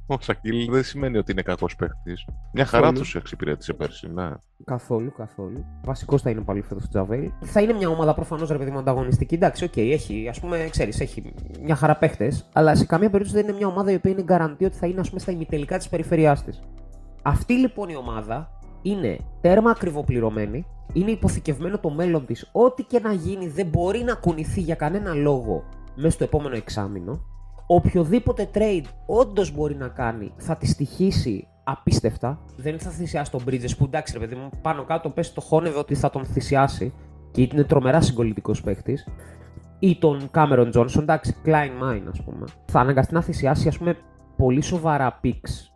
ο Σακίλ δεν σημαίνει ότι είναι κακός παίχτης. Μια χαρά Καθόλου. τους εξυπηρέτησε πέρσι, ναι. Καθόλου, καθόλου. Βασικός θα είναι πάλι φέτος ο JaVale. Θα είναι μια ομάδα προφανώς ρε παιδί μου ανταγωνιστική. Εντάξει, οκ, έχει, ας πούμε, ξέρεις, έχει μια χαρά παίχτες. Αλλά σε καμία περίπτωση δεν είναι μια ομάδα η οποία είναι γκαραντί ότι θα είναι, ας πούμε, στα ημιτελικά της περιφερειάς της. Αυτή λοιπόν η ομάδα είναι τέρμα ακριβοπληρωμένη. Είναι υποθηκευμένο το μέλλον της. Ό,τι και να γίνει δεν μπορεί να κουνηθεί για κανένα λόγο μέσα στο επόμενο εξάμεινο. Οποιοδήποτε trade όντως μπορεί να κάνει θα τη στοιχήσει απίστευτα. Δεν θα θυσιάσει τον Bridges που εντάξει, ρε παιδί μου, πάνω κάτω πες το χώνευε ότι θα τον θυσιάσει και είναι τρομερά συγκολητικός παίχτης. Ή τον Cameron Johnson, εντάξει, Klein Mine, ας πούμε. Θα αναγκαστεί να θυσιάσει, ας πούμε, πολύ σοβαρά picks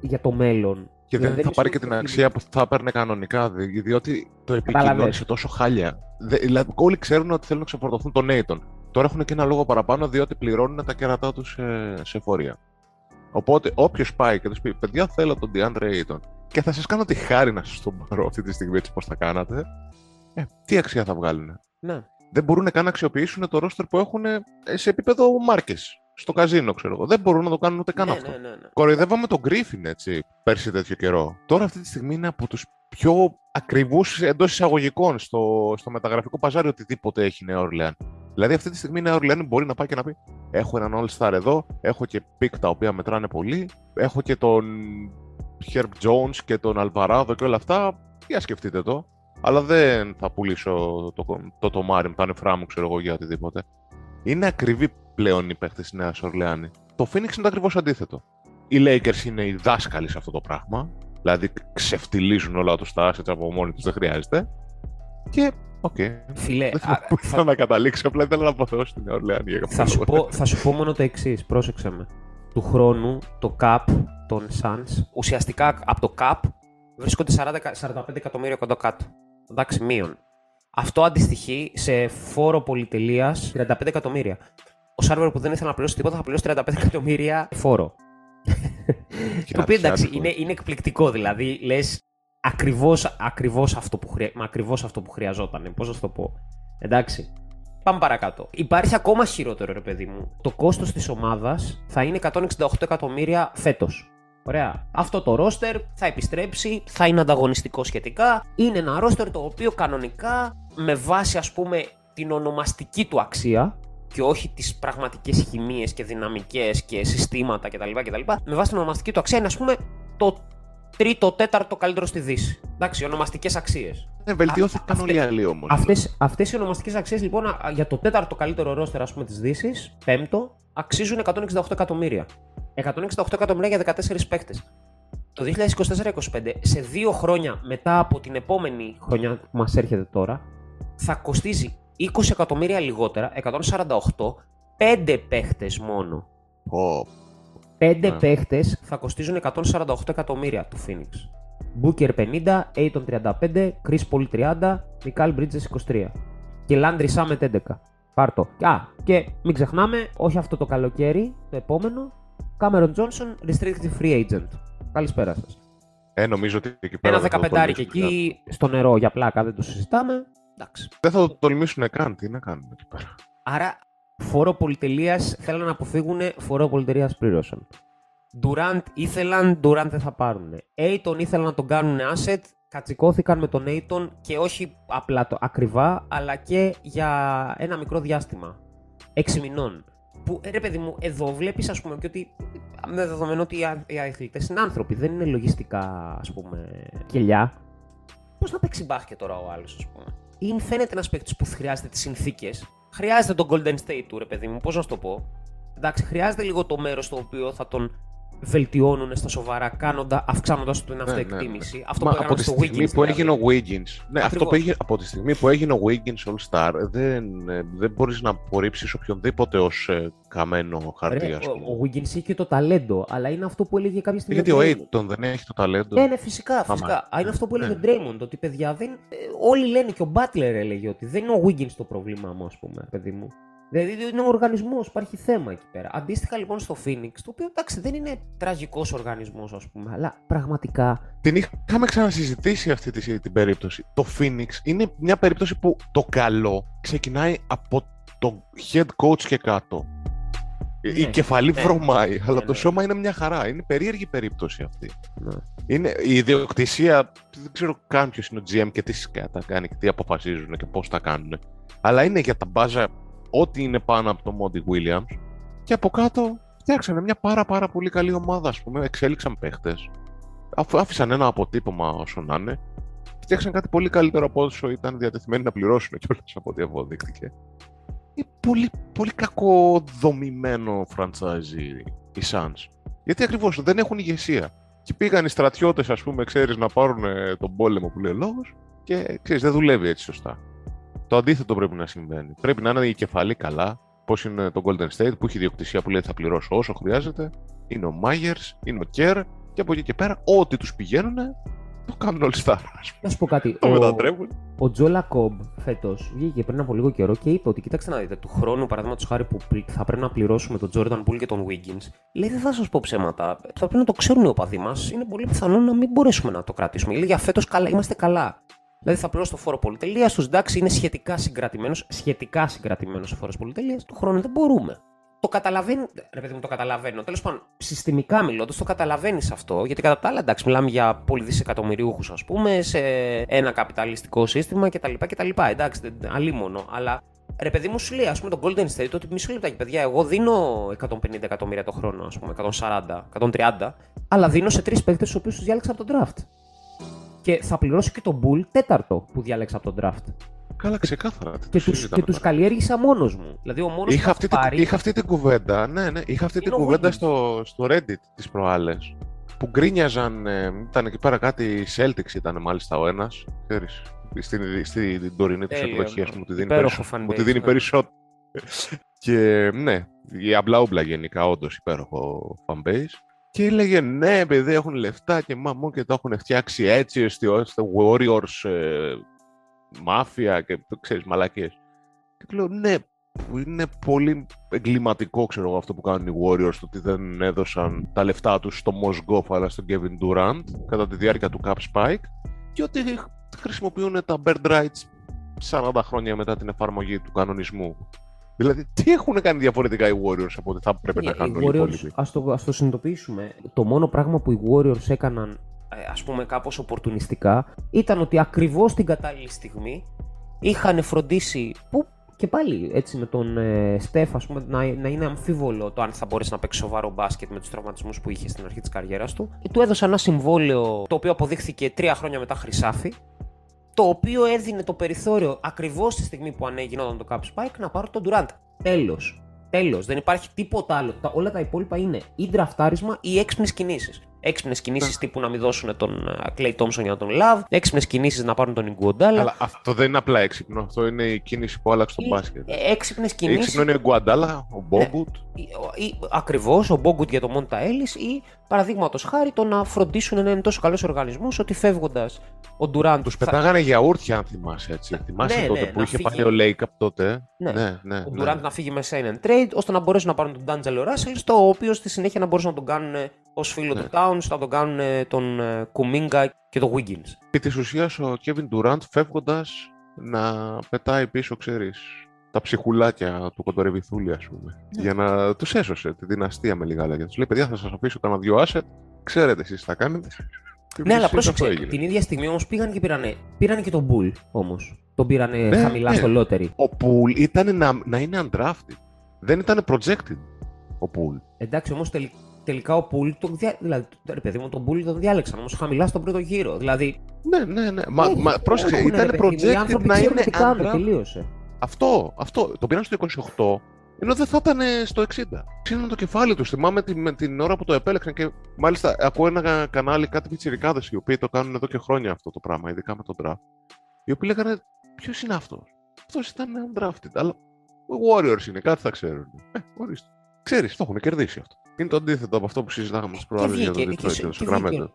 για το μέλλον. Και δεν Δηλαδή, θα είναι πάρει και στο την profile. αξία που θα έπαιρνε κανονικά, δι- διότι το Κατάλαβες. επικοινώνησε τόσο χάλια. Δε- Δηλαδή, όλοι ξέρουν ότι θέλουν να ξεφορτωθούν τον Νέιτον. Τώρα έχουν και ένα λόγο παραπάνω, διότι πληρώνουν τα κέρατά τους σε, σε φορεία. Οπότε, όποιος πάει και τους πει: Παιδιά, θέλω τον DeAndre Ayton και θα σας κάνω τη χάρη να σας τον πάρω αυτή τη στιγμή έτσι πώς θα κάνατε, ε, τι αξία θα βγάλουν. Ναι. Δεν μπορούν καν να αξιοποιήσουν το ρόστερ που έχουν ε, σε επίπεδο μάρκες. Στο καζίνο, ξέρω εγώ. Δεν μπορούν να το κάνουν ούτε καν ναι, αυτό. ναι, ναι, ναι. Κοροϊδεύαμε τον Γκρίφιν έτσι πέρσι τέτοιο καιρό. Τώρα αυτή τη στιγμή είναι από τους πιο ακριβούς εντός εισαγωγικών στο, στο μεταγραφικό παζάρι οτιδήποτε έχει η Νέα Ορλεάν. Δηλαδή αυτή τη στιγμή η Νέα Ορλεάν μπορεί να πάει και να πει: Έχω έναν All Star εδώ, έχω και pick τα οποία μετράνε πολύ, έχω και τον Herb Jones και τον Αλβαράδο και όλα αυτά. Για σκεφτείτε το. Αλλά δεν θα πουλήσω το, το τομάρι μου, τα νεφρά μου, ξέρω εγώ, για οτιδήποτε. Είναι ακριβή πλέον οι παίχτες της Νέας Ορλεάνης. Το Phoenix είναι το ακριβώς αντίθετο. Οι Lakers είναι οι δάσκαλοι σε αυτό το πράγμα. Δηλαδή ξεφτιλίζουν όλα τους τα assets από μόνοι τους, δεν χρειάζεται. Και, οκ. Φίλε, Δεν α, ξέρω πού ήθελα να καταλήξω, απλά ήθελα να αποθεώσω την Νέα Ορλεάνη. για κάποιο θα, σου λόγο. πω, θα σου πω μόνο το εξής, πρόσεξε με. Του χρόνου το cap των Suns ουσιαστικά από το cap βρίσκονται 40, 45 εκατομμύρια κοντά κάτω. Εντάξει, μείον. Αυτό αντιστοιχεί σε φόρο πολυτελείας 35 εκατομμύρια. Ο Σάρβερ που δεν ήθελε να πληρώσει τίποτα θα πληρώσει 35 εκατομμύρια φόρο. Και το οποίο να εντάξει πιάνει είναι, είναι εκπληκτικό. Δηλαδή λες ακριβώς, ακριβώς αυτό, που χρεια... μα ακριβώς αυτό που χρειαζόταν. Πώς να σου το πω. Εντάξει. Πάμε παρακάτω. Υπάρχει ακόμα χειρότερο, ρε παιδί μου. Το κόστος της ομάδας θα είναι 168 εκατομμύρια φέτος. Ωραία. Αυτό το ρόστερ θα επιστρέψει, θα είναι ανταγωνιστικό σχετικά. Είναι ένα ρόστερ το οποίο κανονικά με βάση ας πούμε την ονομαστική του αξία και όχι τις πραγματικές χημίες και δυναμικές και συστήματα κτλ. κτλ. Με βάση την ονομαστική του αξία είναι ας πούμε το τρίτο, τέταρτο καλύτερο στη Δύση. Εντάξει, ονομαστικές αξίες. Ναι, βελτιώθηκαν Α- όλοι οι άλλοι όμως. Αυτές, αυτές οι ονομαστικές αξίες λοιπόν α- για το τέταρτο καλύτερο ρόστερ ας πούμε της Δύσης, πέμπτο, αξίζουν 168 εκατομμύρια. 168 εκατομμύρια για 14 παίκτες. Το 2024-2025, σε δύο χρόνια μετά από την επόμενη χρονιά που μας έρχεται τώρα, θα κοστίζει 20 εκατομμύρια λιγότερα, 148, 5 παίχτες μόνο. Ω, 5 Ναι. παίχτες θα κοστίζουν 148 εκατομμύρια του Phoenix. Booker 50, Aiton 35, Chris Paul 30, Mikal Bridges 23 και Landry Summit 11. Πάρτο. Α, και μην ξεχνάμε, όχι αυτό το καλοκαίρι, το επόμενο, Cameron Johnson Restricted Free Agent. Καλησπέρα σας. Ε, νομίζω ότι εκεί πέρα. Ένα δεν θα το 15 και τολμήσουν καν. εκεί στο νερό για πλάκα, δεν το συζητάμε. Εντάξει. Δεν θα το τολμήσουν καν. Τι να κάνουν εκεί πέρα. Άρα, φόρο πολυτελεία θέλουν να αποφύγουν, φόρο πολυτελεία πλήρωσαν. Durant ήθελαν, Durant δεν θα πάρουν. Aiton ήθελαν να τον κάνουν asset, κατσικώθηκαν με τον Aiton και όχι απλά το ακριβά, αλλά και για ένα μικρό διάστημα. 6 μηνών. Που ε, ρε παιδί μου, εδώ βλέπεις, ας πούμε, και ότι με δεδομένο ότι οι α- οι αθλητές είναι άνθρωποι, δεν είναι λογιστικά, ας πούμε, κελιά. Πώς να παίξει μπάσκετ τώρα ο άλλος, ας πούμε; Ή φαίνεται ένας παίκτης που χρειάζεται τις συνθήκες. Χρειάζεται τον Golden State του, ρε παιδί μου, πώς να σου το πω. Εντάξει, χρειάζεται λίγο το μέρος στο οποίο θα τον βελτιώνουν στα σοβαρά, κάνοντα, αυξάνοντας την Ναι, αυτοεκτίμηση. ναι, ναι. Αυτό Μα που από έκαναν τη στο στιγμή Wiggins. που δηλαδή. έγινε ο Wiggins. Ναι, αυτό που Ακριβώς. έγινε, από τη στιγμή που έγινε ο Wiggins All Star, δεν, ε, δεν μπορείς να απορρίψεις οποιονδήποτε ως καμένο χαρτί, Ρε, ας ο, πούμε. ο Wiggins είχε και το ταλέντο, αλλά είναι αυτό που έλεγε κάποια στιγμή. Γιατί ο Draymond. Aiton δεν έχει το ταλέντο. Ναι, ναι, φυσικά. Άμα. φυσικά. Α, είναι αυτό που έλεγε Ναι. ο Draymond, ότι παιδιά δεν. ε, όλοι λένε και ο Butler έλεγε ότι δεν είναι ο Wiggins το πρόβλημά μου, ας πούμε, παιδί μου. Δηλαδή είναι ο οργανισμός, υπάρχει θέμα εκεί πέρα. Αντίστοιχα λοιπόν στο Phoenix, το οποίο εντάξει δεν είναι τραγικός οργανισμός, ας πούμε, αλλά πραγματικά. Την είχαμε ξανασυζητήσει αυτή τη, την περίπτωση. Το Phoenix είναι μια περίπτωση που το καλό ξεκινάει από το head coach και κάτω. Η- Η Ναι, κεφαλή ναι. βρωμάει, αλλά Ναι, το ναι. σώμα είναι μια χαρά. Είναι περίεργη περίπτωση αυτή. Ναι. Είναι η ιδιοκτησία, δεν ξέρω καν ποιος είναι ο GM και τι σκάτα κάνει και τι αποφασίζουν και πώς τα κάνουν. Αλλά είναι για τα μπάζα ό,τι είναι πάνω από το Monty Williams και από κάτω φτιάξανε μια πάρα πάρα πολύ καλή ομάδα, ας πούμε, εξέλιξαν παίχτες, αφού άφησαν ένα αποτύπωμα όσο να είναι, φτιάξαν κάτι πολύ καλύτερο από όσο ήταν διατεθειμένοι να πληρώσουν κιόλας από ό,τι αποδείχτηκε. Είναι πολύ, πολύ κακοδομημένο franchise οι- οι Suns. Γιατί ακριβώς δεν έχουν ηγεσία. Και πήγαν οι στρατιώτες, ας πούμε, ξέρεις, να πάρουν ε, τον πόλεμο που λέει ο λόγος και ξέρεις, δεν δουλεύει έτσι σωστά. Το αντίθετο πρέπει να συμβαίνει. Πρέπει να είναι η κεφαλή καλά, πώς είναι το Golden State, που έχει ιδιοκτησία που λέει θα πληρώσω όσο χρειάζεται. Είναι ο Myers, είναι ο Kerr, και από εκεί και πέρα, ό,τι τους πηγαίνουν, το κάνουν όλοι στα Να σου πω κάτι. Το ο- μετατρέπουν. Ο Τζο Λακόμπ φέτος βγήκε πριν από λίγο καιρό και είπε ότι κοίταξε να δείτε, του χρόνου παραδείγματος χάρη που πλ- θα πρέπει να πληρώσουμε τον Jordan Poole και τον Wiggins, λέει δεν θα σας πω ψέματα. Θα πρέπει να το ξέρουν οι οπαδοί μας. Είναι πολύ πιθανό να μην μπορέσουμε να το κρατήσουμε. Λέει για φέτος καλά, είμαστε καλά. Δηλαδή θα πληρώσω το φόρο πολυτελείας του, εντάξει, είναι σχετικά συγκρατημένος, σχετικά συγκρατημένος ο φόρος πολυτελείας. Του χρόνου δεν μπορούμε. Το καταλαβαίνει, ρε παιδί μου, το καταλαβαίνω. Τέλος πάντων, συστημικά μιλώντας, το καταλαβαίνεις αυτό, γιατί κατά τα άλλα, εντάξει, μιλάμε για πολυδισεκατομμυρίουχου, ας πούμε, σε ένα καπιταλιστικό σύστημα κτλ. κτλ. Εντάξει, δεν- αλίμονο. Αλλά ρε παιδί μου, σου λέει, ας πούμε, το Golden State, ότι μισό λεπτάκι, παιδιά, εγώ δίνω 150 εκατομμύρια το χρόνο, ας πούμε, 140, 130, αλλά δίνω σε τρεις παίκτες του οποίους τους διάλεξα από τον draft. Και θα πληρώσω και τον Bull τέταρτο που διάλεξα από τον draft. Καλά, ξεκάθαρα. τι Και το τους, συζητάμε και τους τώρα. καλλιέργησα μόνος μου. Δηλαδή ο μόνος Είχα που αυτή, θα την, πάρει... είχα αυτή την κουβέντα, ναι, ναι, είχα αυτή την Είναι ο κουβέντα Wiggins. στο, στο Reddit τις προάλλες, που γκρίνιαζαν, ε, ήταν εκεί πέρα κάτι Celtics ήταν μάλιστα ο ένας, ξέρεις, στην, στην τωρινή τους Τέλειο, εκδοχή, ας πούμε, ότι δίνει, υπέροχο περισσότερο, fan ότι base, δίνει ναι. περισσότερο. και ναι, η αμπλαούμπλα γενικά, όντως υπέροχο fanbase. Και έλεγε ναι, παιδί, έχουν λεφτά και μαμού και το έχουν φτιάξει έτσι, ώστε ώστε Warriors, ε, μάφια και ξέρεις, μαλακίες. Και του λέω ναι, που είναι πολύ εγκληματικό ξέρω εγώ αυτό που κάνουν οι Warriors το ότι δεν έδωσαν τα λεφτά τους στο Mosgov αλλά στον Kevin Durant κατά τη διάρκεια του Cap Spike και ότι χρησιμοποιούν τα bird rights 40 χρόνια μετά την εφαρμογή του κανονισμού. Δηλαδή, τι έχουν κάνει διαφορετικά οι Warriors από ό,τι θα πρέπει να Οι κάνουν όλοι οι Warriors, υπόλοιποι; ας το, ας το συνειδητοποιήσουμε, το μόνο πράγμα που οι Warriors έκαναν ε, ας πούμε κάπως οπορτουνιστικά ήταν ότι ακριβώς την κατάλληλη στιγμή είχαν φροντίσει που και πάλι έτσι με τον ε, Στεφ ας πούμε, να, να είναι αμφίβολο το αν θα μπορέσει να παίξει σοβαρό μπάσκετ με τους τραυματισμούς που είχε στην αρχή της καριέρας του. Και του έδωσαν ένα συμβόλαιο το οποίο αποδείχθηκε τρία χρόνια μετά χρυσάφι το οποίο έδινε το περιθώριο ακριβώς στη στιγμή που ανέγινόταν το Cap Spike να πάρω τον Durant. Τέλος. Τέλος. Δεν υπάρχει τίποτα άλλο. Τα, όλα τα υπόλοιπα είναι ή ντραφτάρισμα ή έξυπνες κινήσεις. Έξυπνες κινήσεις τύπου να μην δώσουν τον Clay Thompson για να τον Love, έξυπνες κινήσεις να πάρουν τον Iguodala. Αλλά αυτό δεν είναι απλά έξυπνο. Αυτό είναι η κίνηση που άλλαξε το μπάσκετ. Έξυπνες κινήσεις. Έξυπνο είναι ο Γκουαντάλα, ο Μπόγκουτ. Ακριβώς ο Μπόγκουτ για το Μόντα Έλλη ή παραδείγματος χάρη το να φροντίσουν να είναι τόσο καλός οργανισμός ότι φεύγοντας ο Ντουράντ. Τους πετάγανε γιαούρτια, αν θυμάσαι έτσι. Θυμάσαι Ναι, τότε ναι, που να είχε φύγει. πάει ο Λέικαπ τότε; Ναι. ναι, ναι. ο ναι. Durant να φύγει με sign and trade, ώστε να μπορέσουν να πάρουν τον D'Angelo Russell, στο οποίο στη συνέχεια να μπορέσουν να τον κάνουν ως φίλο Ναι. του Towns, να τον κάνουν ε, τον ε, Κουμίγκα και τον Wiggins. Και της ουσίας ο Kevin Durant φεύγοντας να πετάει πίσω, ξέρεις, τα ψυχουλάκια του κοντορεβιθούλη, ας πούμε. Ναι. Για να τους έσωσε τη δυναστεία με λίγα λόγια. Τους λέει: Παιδιά, θα σας αφήσω κανένα δυο asset. Ξέρετε εσείς τι θα κάνετε. Και Ναι, αλλά εμείς αυτό πρόσεξε. έγινε. Την ίδια στιγμή όμως πήγαν και πήρανε, πήρανε και τον Bull όμως. Τον πήρανε Ναι, χαμηλά ναι. στο lottery. Ο Πουλ ήταν να, να είναι undrafted. Δεν ήταν projected ο Πουλ. Εντάξει, όμως τελικά ο Bull τον δια... δηλαδή, ρε παιδί μου, τον Bull τον διάλεξαν όμως χαμηλά στον πρώτο γύρο. Δηλαδή. Ναι, ναι, ναι. Μα, έχουν- μα πρόσεξε, έχουνε, ήταν ρε παιδί μου, Οι projected άνθρωποι να ξέρουν είναι τι κάνουν, undrafted. τελείωσε. Αυτό, αυτό. Το πήραν στο 28. Ενώ δεν θα ήταν στο 60. Ξύναν το κεφάλι τους. Θυμάμαι την, με την ώρα που το επέλεξαν και μάλιστα ακούω ένα κανάλι, κάτι πιτσιρικάδες οι οποίοι το κάνουν εδώ και χρόνια αυτό το πράγμα, ειδικά με τον draft. Οι οποίοι λέγανε Ποιος είναι αυτός; Αυτός ήταν undrafted. Αλλά Warriors είναι, κάτι θα ξέρουν. Ε, ορίστε. Ξέρεις, το έχουν κερδίσει αυτό. Είναι το αντίθετο από αυτό που συζητάγαμε τις προάλλες για τον Detroit και το Sacramento.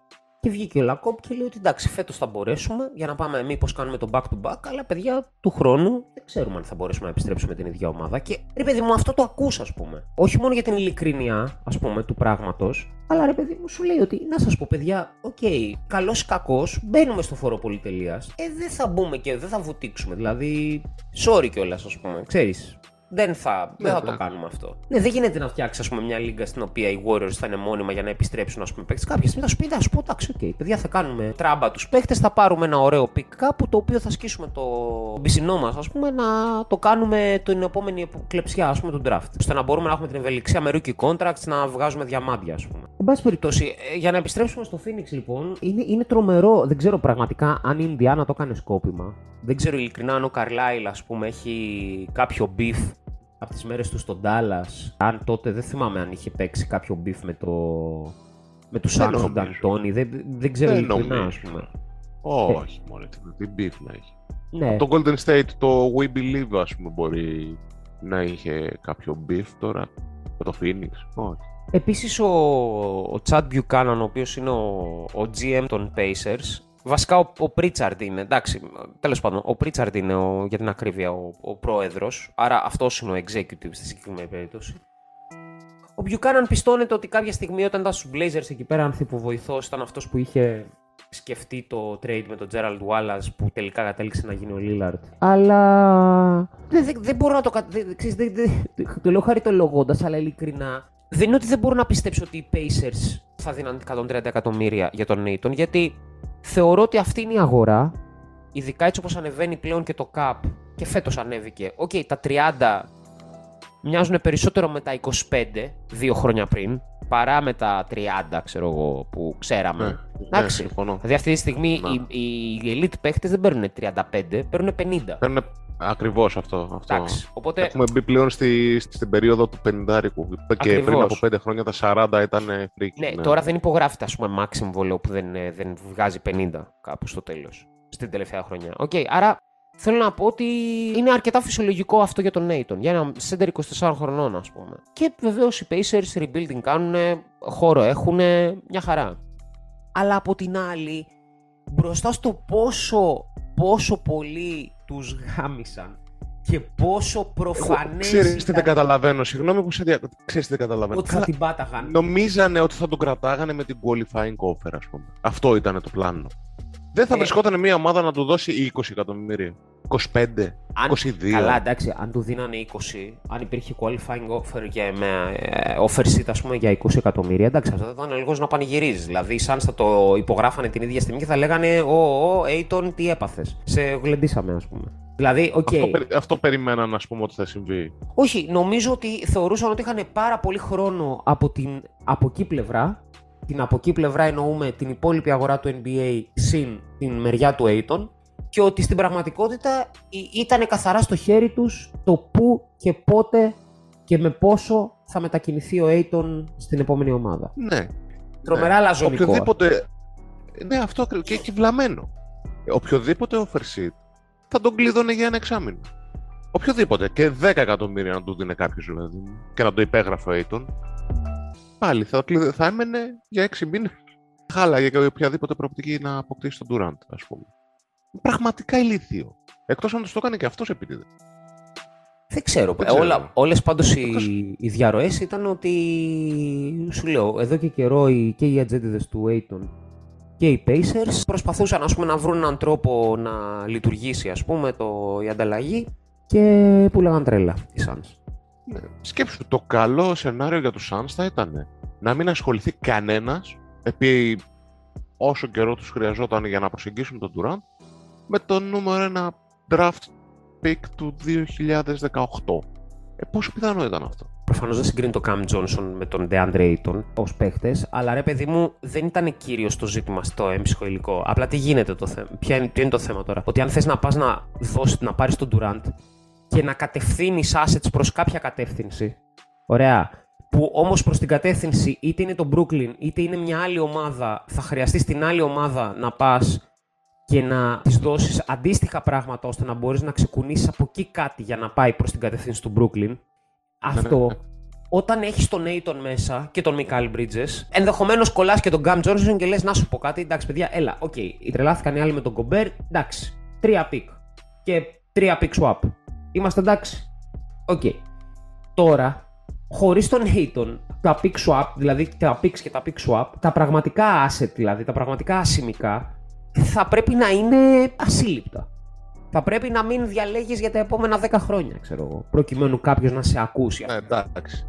Και βγήκε ο Lacob και λέει ότι εντάξει, φέτος θα μπορέσουμε για να πάμε μήπως κάνουμε το back to back, αλλά παιδιά του χρόνου δεν ξέρουμε αν θα μπορέσουμε να επιστρέψουμε την ίδια ομάδα. Και ρε παιδί μου, αυτό το ακούς, ας πούμε. Όχι μόνο για την ειλικρίνεια, ας πούμε, του πράγματος, αλλά ρε παιδί μου, σου λέει ότι να σας πω, παιδιά, OK, okay, καλός ή κακός, μπαίνουμε στο φόρο πολυτελείας. Ε, δεν θα μπούμε και δεν θα βουτήξουμε. Δηλαδή, sorry κιόλας, ας πούμε, ξέρεις. Δεν θα, δεν θα το κάνουμε αυτό. Ναι, δεν γίνεται να φτιάξεις μια λίγκα στην οποία οι Warriors θα είναι μόνιμα για να επιστρέψουν ας πούμε, παίκτες. Κάποια στιγμή θα σου πει, θα σου πω, εντάξει, OK, okay, παιδιά θα κάνουμε τράμπα τους παίκτες, θα πάρουμε ένα ωραίο pick κάπου το οποίο θα σκίσουμε τον πισινό μας, ας πούμε, να το κάνουμε την επόμενη κλεψιά, ας πούμε, του draft. ώστε να μπορούμε να έχουμε την ευελιξία με rookie contracts να βγάζουμε διαμάντια, ας πούμε. Εν πάση περιπτώσει, ε, για να επιστρέψουμε στο Phoenix λοιπόν, είναι, είναι τρομερό. Δεν ξέρω πραγματικά αν η Ινδιάνα το έκανε σκόπιμα. Δεν ξέρω ειλικρινά αν ο Καρλάιλ, ας πούμε, έχει κάποιο beef από τις μέρες του στον Dallas, αν τότε δεν θυμάμαι αν είχε παίξει κάποιο beef με το με τους Σάνσον Νταντώνη, δεν, δεν ξέρω ειλικρινά ας πούμε. Όχι, ε. μόνο τι beef να έχει. Ναι. το Golden State, το We Believe ας πούμε μπορεί να είχε κάποιο beef τώρα με το Phoenix, όχι. Επίσης ο, ο Chad Buchanan, ο οποίος είναι ο, ο GM των Pacers, Βασικά ο, ο Πρίτσαρντ είναι, εντάξει, τέλος πάντων, ο Πρίτσαρντ είναι ο, για την ακρίβεια ο, ο πρόεδρος, άρα αυτός είναι ο executive στη συγκεκριμένη περίπτωση. Ο Μπιουκάναν πιστώνεται ότι κάποια στιγμή όταν ήταν στους Blazers εκεί πέρα, ανθιποβοηθό, ήταν αυτός που είχε σκεφτεί το trade με τον Gerald Wallace που τελικά κατέληξε να γίνει ο Lillard. Αλλά. Δεν, δεν, δεν μπορώ να το. Δεν, δεν, δεν, το λέω χαριτολογώντας, αλλά ειλικρινά. Δεν είναι ότι δεν μπορώ να πιστέψω ότι οι Pacers θα δίναν 130 εκατομμύρια για τον Νέιτον, γιατί θεωρώ ότι αυτή είναι η αγορά, ειδικά έτσι όπως ανεβαίνει πλέον και το cap και φέτος ανέβηκε. OK, okay, τα 30 μοιάζουν περισσότερο με τα 25 δύο χρόνια πριν, παρά με τα 30, ξέρω εγώ, που ξέραμε. Ναι, ναι Εντάξει. Ναι, συμφωνώ. Δηλαδή αυτή τη στιγμή ναι. οι, οι, elite παίχτες δεν παίρνουν 35, παίρνουν 50. Παίρνουν Ακριβώς αυτό. αυτό. Εντάξει, οπότε... Έχουμε μπει πλέον στη, στην περίοδο του 50 και πριν από 5 χρόνια τα 40 ήταν φρίκη. Ναι, ναι, τώρα δεν υπογράφεται ας πούμε maximum συμβόλαιο που δεν, δεν βγάζει 50 κάπου στο τέλος. Στην τελευταία χρονιά. OK, okay, άρα θέλω να πω ότι είναι αρκετά φυσιολογικό αυτό για τον Έιτον. Για ένα center 24 χρονών, ας πούμε. Και βεβαίως οι Pacers rebuilding κάνουν, χώρο έχουν, μια χαρά. Αλλά από την άλλη, μπροστά στο πόσο, πόσο πολύ τους γάμησαν και πόσο προφανές. Ξέρεις τι δεν καταλαβαίνω, συγγνώμη που σε διακόπτω. Ξέρεις τι δεν καταλαβαίνω. Ότι θα την πάταγαν. Νομίζανε ότι θα τον κρατάγανε με την qualifying offer, ας πούμε. Αυτό ήταν το πλάνο. Δεν θα ε... βρισκόταν μια ομάδα να του δώσει 20 εκατομμύρια. 25, αν, 22. Καλά, εντάξει, αν του δίνανε 20, αν υπήρχε qualifying offer για, με, ε, offer sheet, ας πούμε, για 20 εκατομμύρια, εντάξει, αυτό θα ήταν λίγος να πανηγυρίζεις. Δηλαδή, σαν θα το υπογράφανε την ίδια στιγμή και θα λέγανε Ω, ω, Aiton, τι έπαθες. Σε γλεντήσαμε, ας πούμε. Δηλαδή, okay. αυτό, αυτό περιμέναν να πούμε ότι θα συμβεί. Όχι, νομίζω ότι θεωρούσαν ότι είχαν πάρα πολύ χρόνο από την από εκεί πλευρά. Την από εκεί πλευρά εννοούμε την υπόλοιπη αγορά του NBA συν την μεριά του Aiton και ότι στην πραγματικότητα ήταν καθαρά στο χέρι τους το πού και πότε και με πόσο θα μετακινηθεί ο Aiton στην επόμενη ομάδα. Ναι. Τρομερά ναι. λαζονικό. Οποιοδήποτε... Ναι, αυτό και, και βλαμμένο. Οποιοδήποτε offer θα τον κλείδωνε για ένα εξάμεινο. Οποιοδήποτε. Και 10 εκατομμύρια να του δίνει κάποιος δηλαδή και να το υπέγραφε ο Aiton. Πάλι θα, θα έμενε για 6 μήνες. Χάλα για οποιαδήποτε προοπτική να αποκτήσει τον Durant, ας πούμε πραγματικά ηλίθιο. Εκτός αν το έκανε και αυτός επίτηδε. Δεν ξέρω. Δεν Όλα, όλες πάντως οι, οι διαρροές ήταν ότι, σου λέω, εδώ και καιρό και οι ατζέντιδες του Aiton και οι Pacers προσπαθούσαν ας πούμε, να βρουν έναν τρόπο να λειτουργήσει ας πούμε, το, η ανταλλαγή και πουλάγαν τρέλα οι Suns. Ναι. Σκέψου, το καλό σενάριο για τους Suns θα ήταν να μην ασχοληθεί κανένας επί όσο καιρό τους χρειαζόταν για να προσεγγίσουν τον Durant με το νούμερο ένα draft pick του 2018. Ε, πόσο πιθανό ήταν αυτό; Προφανώς δεν συγκρίνει το Cam Johnson με τον DeAndre Ayton ως παίχτες, αλλά ρε παιδί μου δεν ήταν κύριος το ζήτημα στο έμψυχο υλικό. Απλά τι γίνεται το θέμα. Ποιο είναι, το θέμα τώρα; Ότι αν θες να πας να, δώσεις, να πάρεις τον Durant, και να κατευθύνεις assets προς κάποια κατεύθυνση. Ωραία. Που όμως προς την κατεύθυνση είτε είναι το Brooklyn είτε είναι μια άλλη ομάδα, θα χρειαστείς στην άλλη ομάδα να πας και να της δώσεις αντίστοιχα πράγματα ώστε να μπορείς να ξεκουνήσεις από εκεί κάτι για να πάει προς την κατεύθυνση του Brooklyn. Αυτό όταν έχεις τον Έιτον μέσα και τον Μικάλ Bridges, ενδεχομένως κολλάς και τον Καμ Τζόνσον και λες να σου πω κάτι. Εντάξει, παιδιά, έλα, OK. Okay. Οι τρελάθηκαν οι άλλοι με τον Κομπέρ. Εντάξει. Τρία pick. Και τρία pick swap. Είμαστε εντάξει. OK. Okay. Τώρα, χωρίς τον Έιτον, τα pick swap, δηλαδή τα picks και τα pick swap, τα πραγματικά asset, δηλαδή τα πραγματικά ασημικά, θα πρέπει να είναι ασύλληπτα. Θα πρέπει να μην διαλέγεις για τα επόμενα 10 χρόνια, ξέρω εγώ, προκειμένου κάποιος να σε ακούσει. Ναι, εντάξει.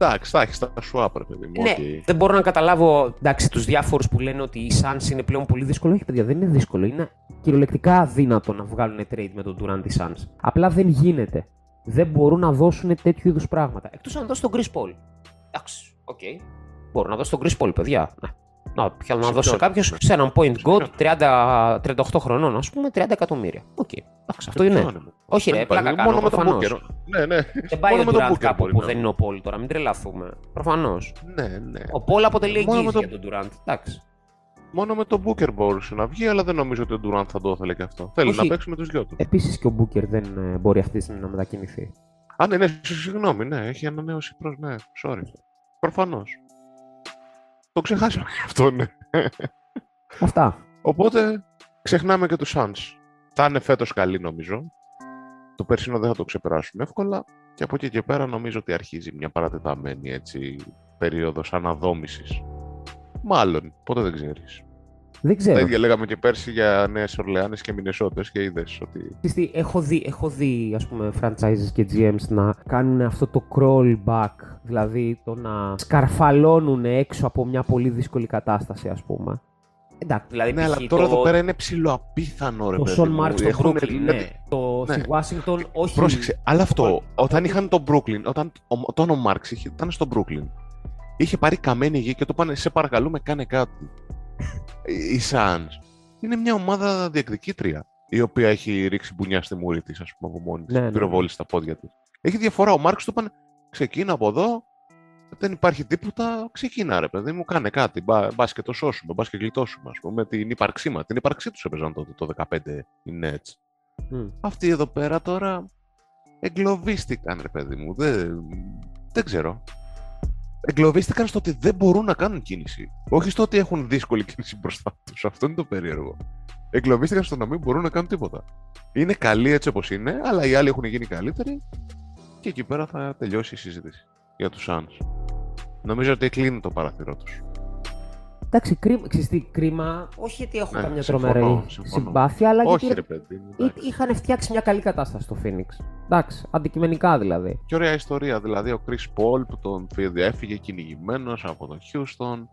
Εντάξει, θα έχεις τα swap, ρε παιδί μου. Ναι, okay. δεν μπορώ να καταλάβω εντάξει, τους διάφορους που λένε ότι οι Suns είναι πλέον πολύ δύσκολο. Όχι, παιδιά, δεν είναι δύσκολο. Είναι κυριολεκτικά αδύνατο να βγάλουν trade με τον Durant οι Suns. Απλά δεν γίνεται. Δεν μπορούν να δώσουν τέτοιου είδους πράγματα. Εκτός αν δώσει τον Chris Paul. Εντάξει, OK. Okay. Μπορώ να δώσω τον Chris Paul, παιδιά. Ναι. Να, πια να δώσω κάποιο σε έναν point god 30, 38 χρονών, ας πούμε, 30 εκατομμύρια. OK. Okay. αυτό είναι. Όχι, ρε, πλάκα κάνω. Μόνο με τον Booker. Ναι, ναι. Δεν πάει ο Durant κάπου που δεν είναι ο Paul τώρα, μην τρελαθούμε. Προφανώς. Ναι, ναι. Ο Paul αποτελεί εγγύηση για τον Durant. Εντάξει. Μόνο με τον Booker μπορούσε να βγει, αλλά δεν νομίζω ότι ο Durant θα το ήθελε και αυτό. Θέλει να παίξει με τους δυο του. Επίσης και ο Booker δεν ε, μπορεί αυτή τη στιγμή να μετακινηθεί. Α, ναι, ναι, συγγνώμη, ναι, έχει ανανέωση προς. Ναι, sorry. Προφανώς. Το ξεχάσαμε αυτό, ναι. Αυτά. Οπότε ξεχνάμε και τους Suns. Θα είναι φέτος καλή νομίζω. Το περσινό δεν θα το ξεπεράσουν εύκολα. Και από εκεί και πέρα νομίζω ότι αρχίζει μια παρατεταμένη έτσι, περίοδος αναδόμησης. Μάλλον, ποτέ δεν ξέρεις. Δεν ξέρω. Τα ίδια λέγαμε και πέρσι για Νέες Ορλεάνες και Μινεσότες και είδες ότι. έχω δει, έχω δει ας πούμε, franchises και GMs να κάνουν αυτό το crawl back, δηλαδή το να σκαρφαλώνουν έξω από μια πολύ δύσκολη κατάσταση, ας πούμε. Εντάξει, δηλαδή ναι, αλλά τώρα το... εδώ πέρα είναι ψηλοαπίθανο, ρε Το Σον Μάρκ στο Brooklyn, ναι. Το ναι. στη Washington, όχι. Πρόσεξε, αλλά αυτό, όταν είχαν το Brooklyn, όταν, όταν ο Μάρξ ήταν στο Brooklyn, είχε πάρει καμένη γη και το πάνε, σε παρακαλούμε, κάνε κάτι η Suns είναι μια ομάδα διεκδικήτρια η οποία έχει ρίξει μπουνιά στη μούρη της, ας πούμε, από μόνη της. Ναι, ναι, πυροβόλη στα πόδια της. Έχει διαφορά. Ο Μάρξ του είπαν: Ξεκίνα από εδώ, δεν υπάρχει τίποτα. Ξεκίνα, ρε παιδί μου, κάνε κάτι. Μπα, και το σώσουμε, μπας και γλιτώσουμε, ας πούμε, την ύπαρξή μα. Την ύπαρξή τους έπαιζαν τότε το 2015 οι Nets. Mm. Αυτοί εδώ πέρα τώρα εγκλωβίστηκαν, ρε παιδί μου. Δεν, δεν ξέρω εγκλωβίστηκαν στο ότι δεν μπορούν να κάνουν κίνηση. Όχι στο ότι έχουν δύσκολη κίνηση μπροστά τους. Αυτό είναι το περίεργο. Εγκλωβίστηκαν στο να μην μπορούν να κάνουν τίποτα. Είναι καλοί έτσι όπως είναι, αλλά οι άλλοι έχουν γίνει καλύτεροι και εκεί πέρα θα τελειώσει η συζήτηση για τους Suns. Νομίζω ότι κλείνει το παραθυρό τους. Εντάξει, κρίμα, κρίμα, όχι γιατί έχω ναι, καμιά τρομερή συμπάθεια, αλλά όχι, γιατί ρε, παιδί, είχαν φτιάξει μια καλή κατάσταση στο Phoenix. Εντάξει, αντικειμενικά δηλαδή. Και ωραία ιστορία, δηλαδή ο Chris Paul που τον έφυγε κυνηγημένος από τον Houston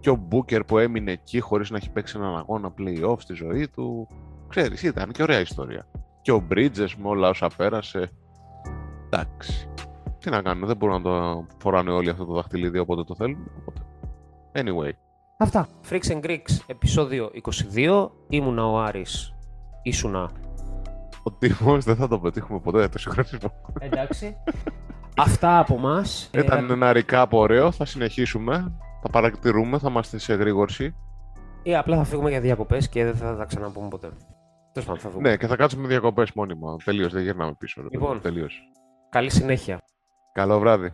και ο Booker που έμεινε εκεί χωρίς να έχει παίξει έναν αγώνα play-off στη ζωή του. Ξέρεις, ήταν και ωραία ιστορία. Και ο Bridges με όλα όσα πέρασε. Εντάξει. Τι να κάνουμε, δεν μπορούν να το φοράνε όλοι αυτό το δαχτυλίδι όποτε το θέλουν. Οπότε. Anyway. Αυτά. Freaks and Greeks, επεισόδιο 22. Ήμουνα ο Άρης. Ήσουνα. Ο Τίμος δεν θα το πετύχουμε ποτέ το συγχρονισμό. Εντάξει. Αυτά από εμά. Ήταν ε, ένα recap ωραίο. Θα συνεχίσουμε. Θα παρακτηρούμε. Θα είμαστε σε εγρήγορση. Ή απλά θα φύγουμε για διακοπές και δεν θα τα ξαναπούμε ποτέ. Τέλος πάντων, θα δούμε. Ναι, και θα κάτσουμε διακοπές μόνιμα. Τελείως, δεν γυρνάμε πίσω. Λοιπόν, τελείως. Καλή συνέχεια. Καλό βράδυ.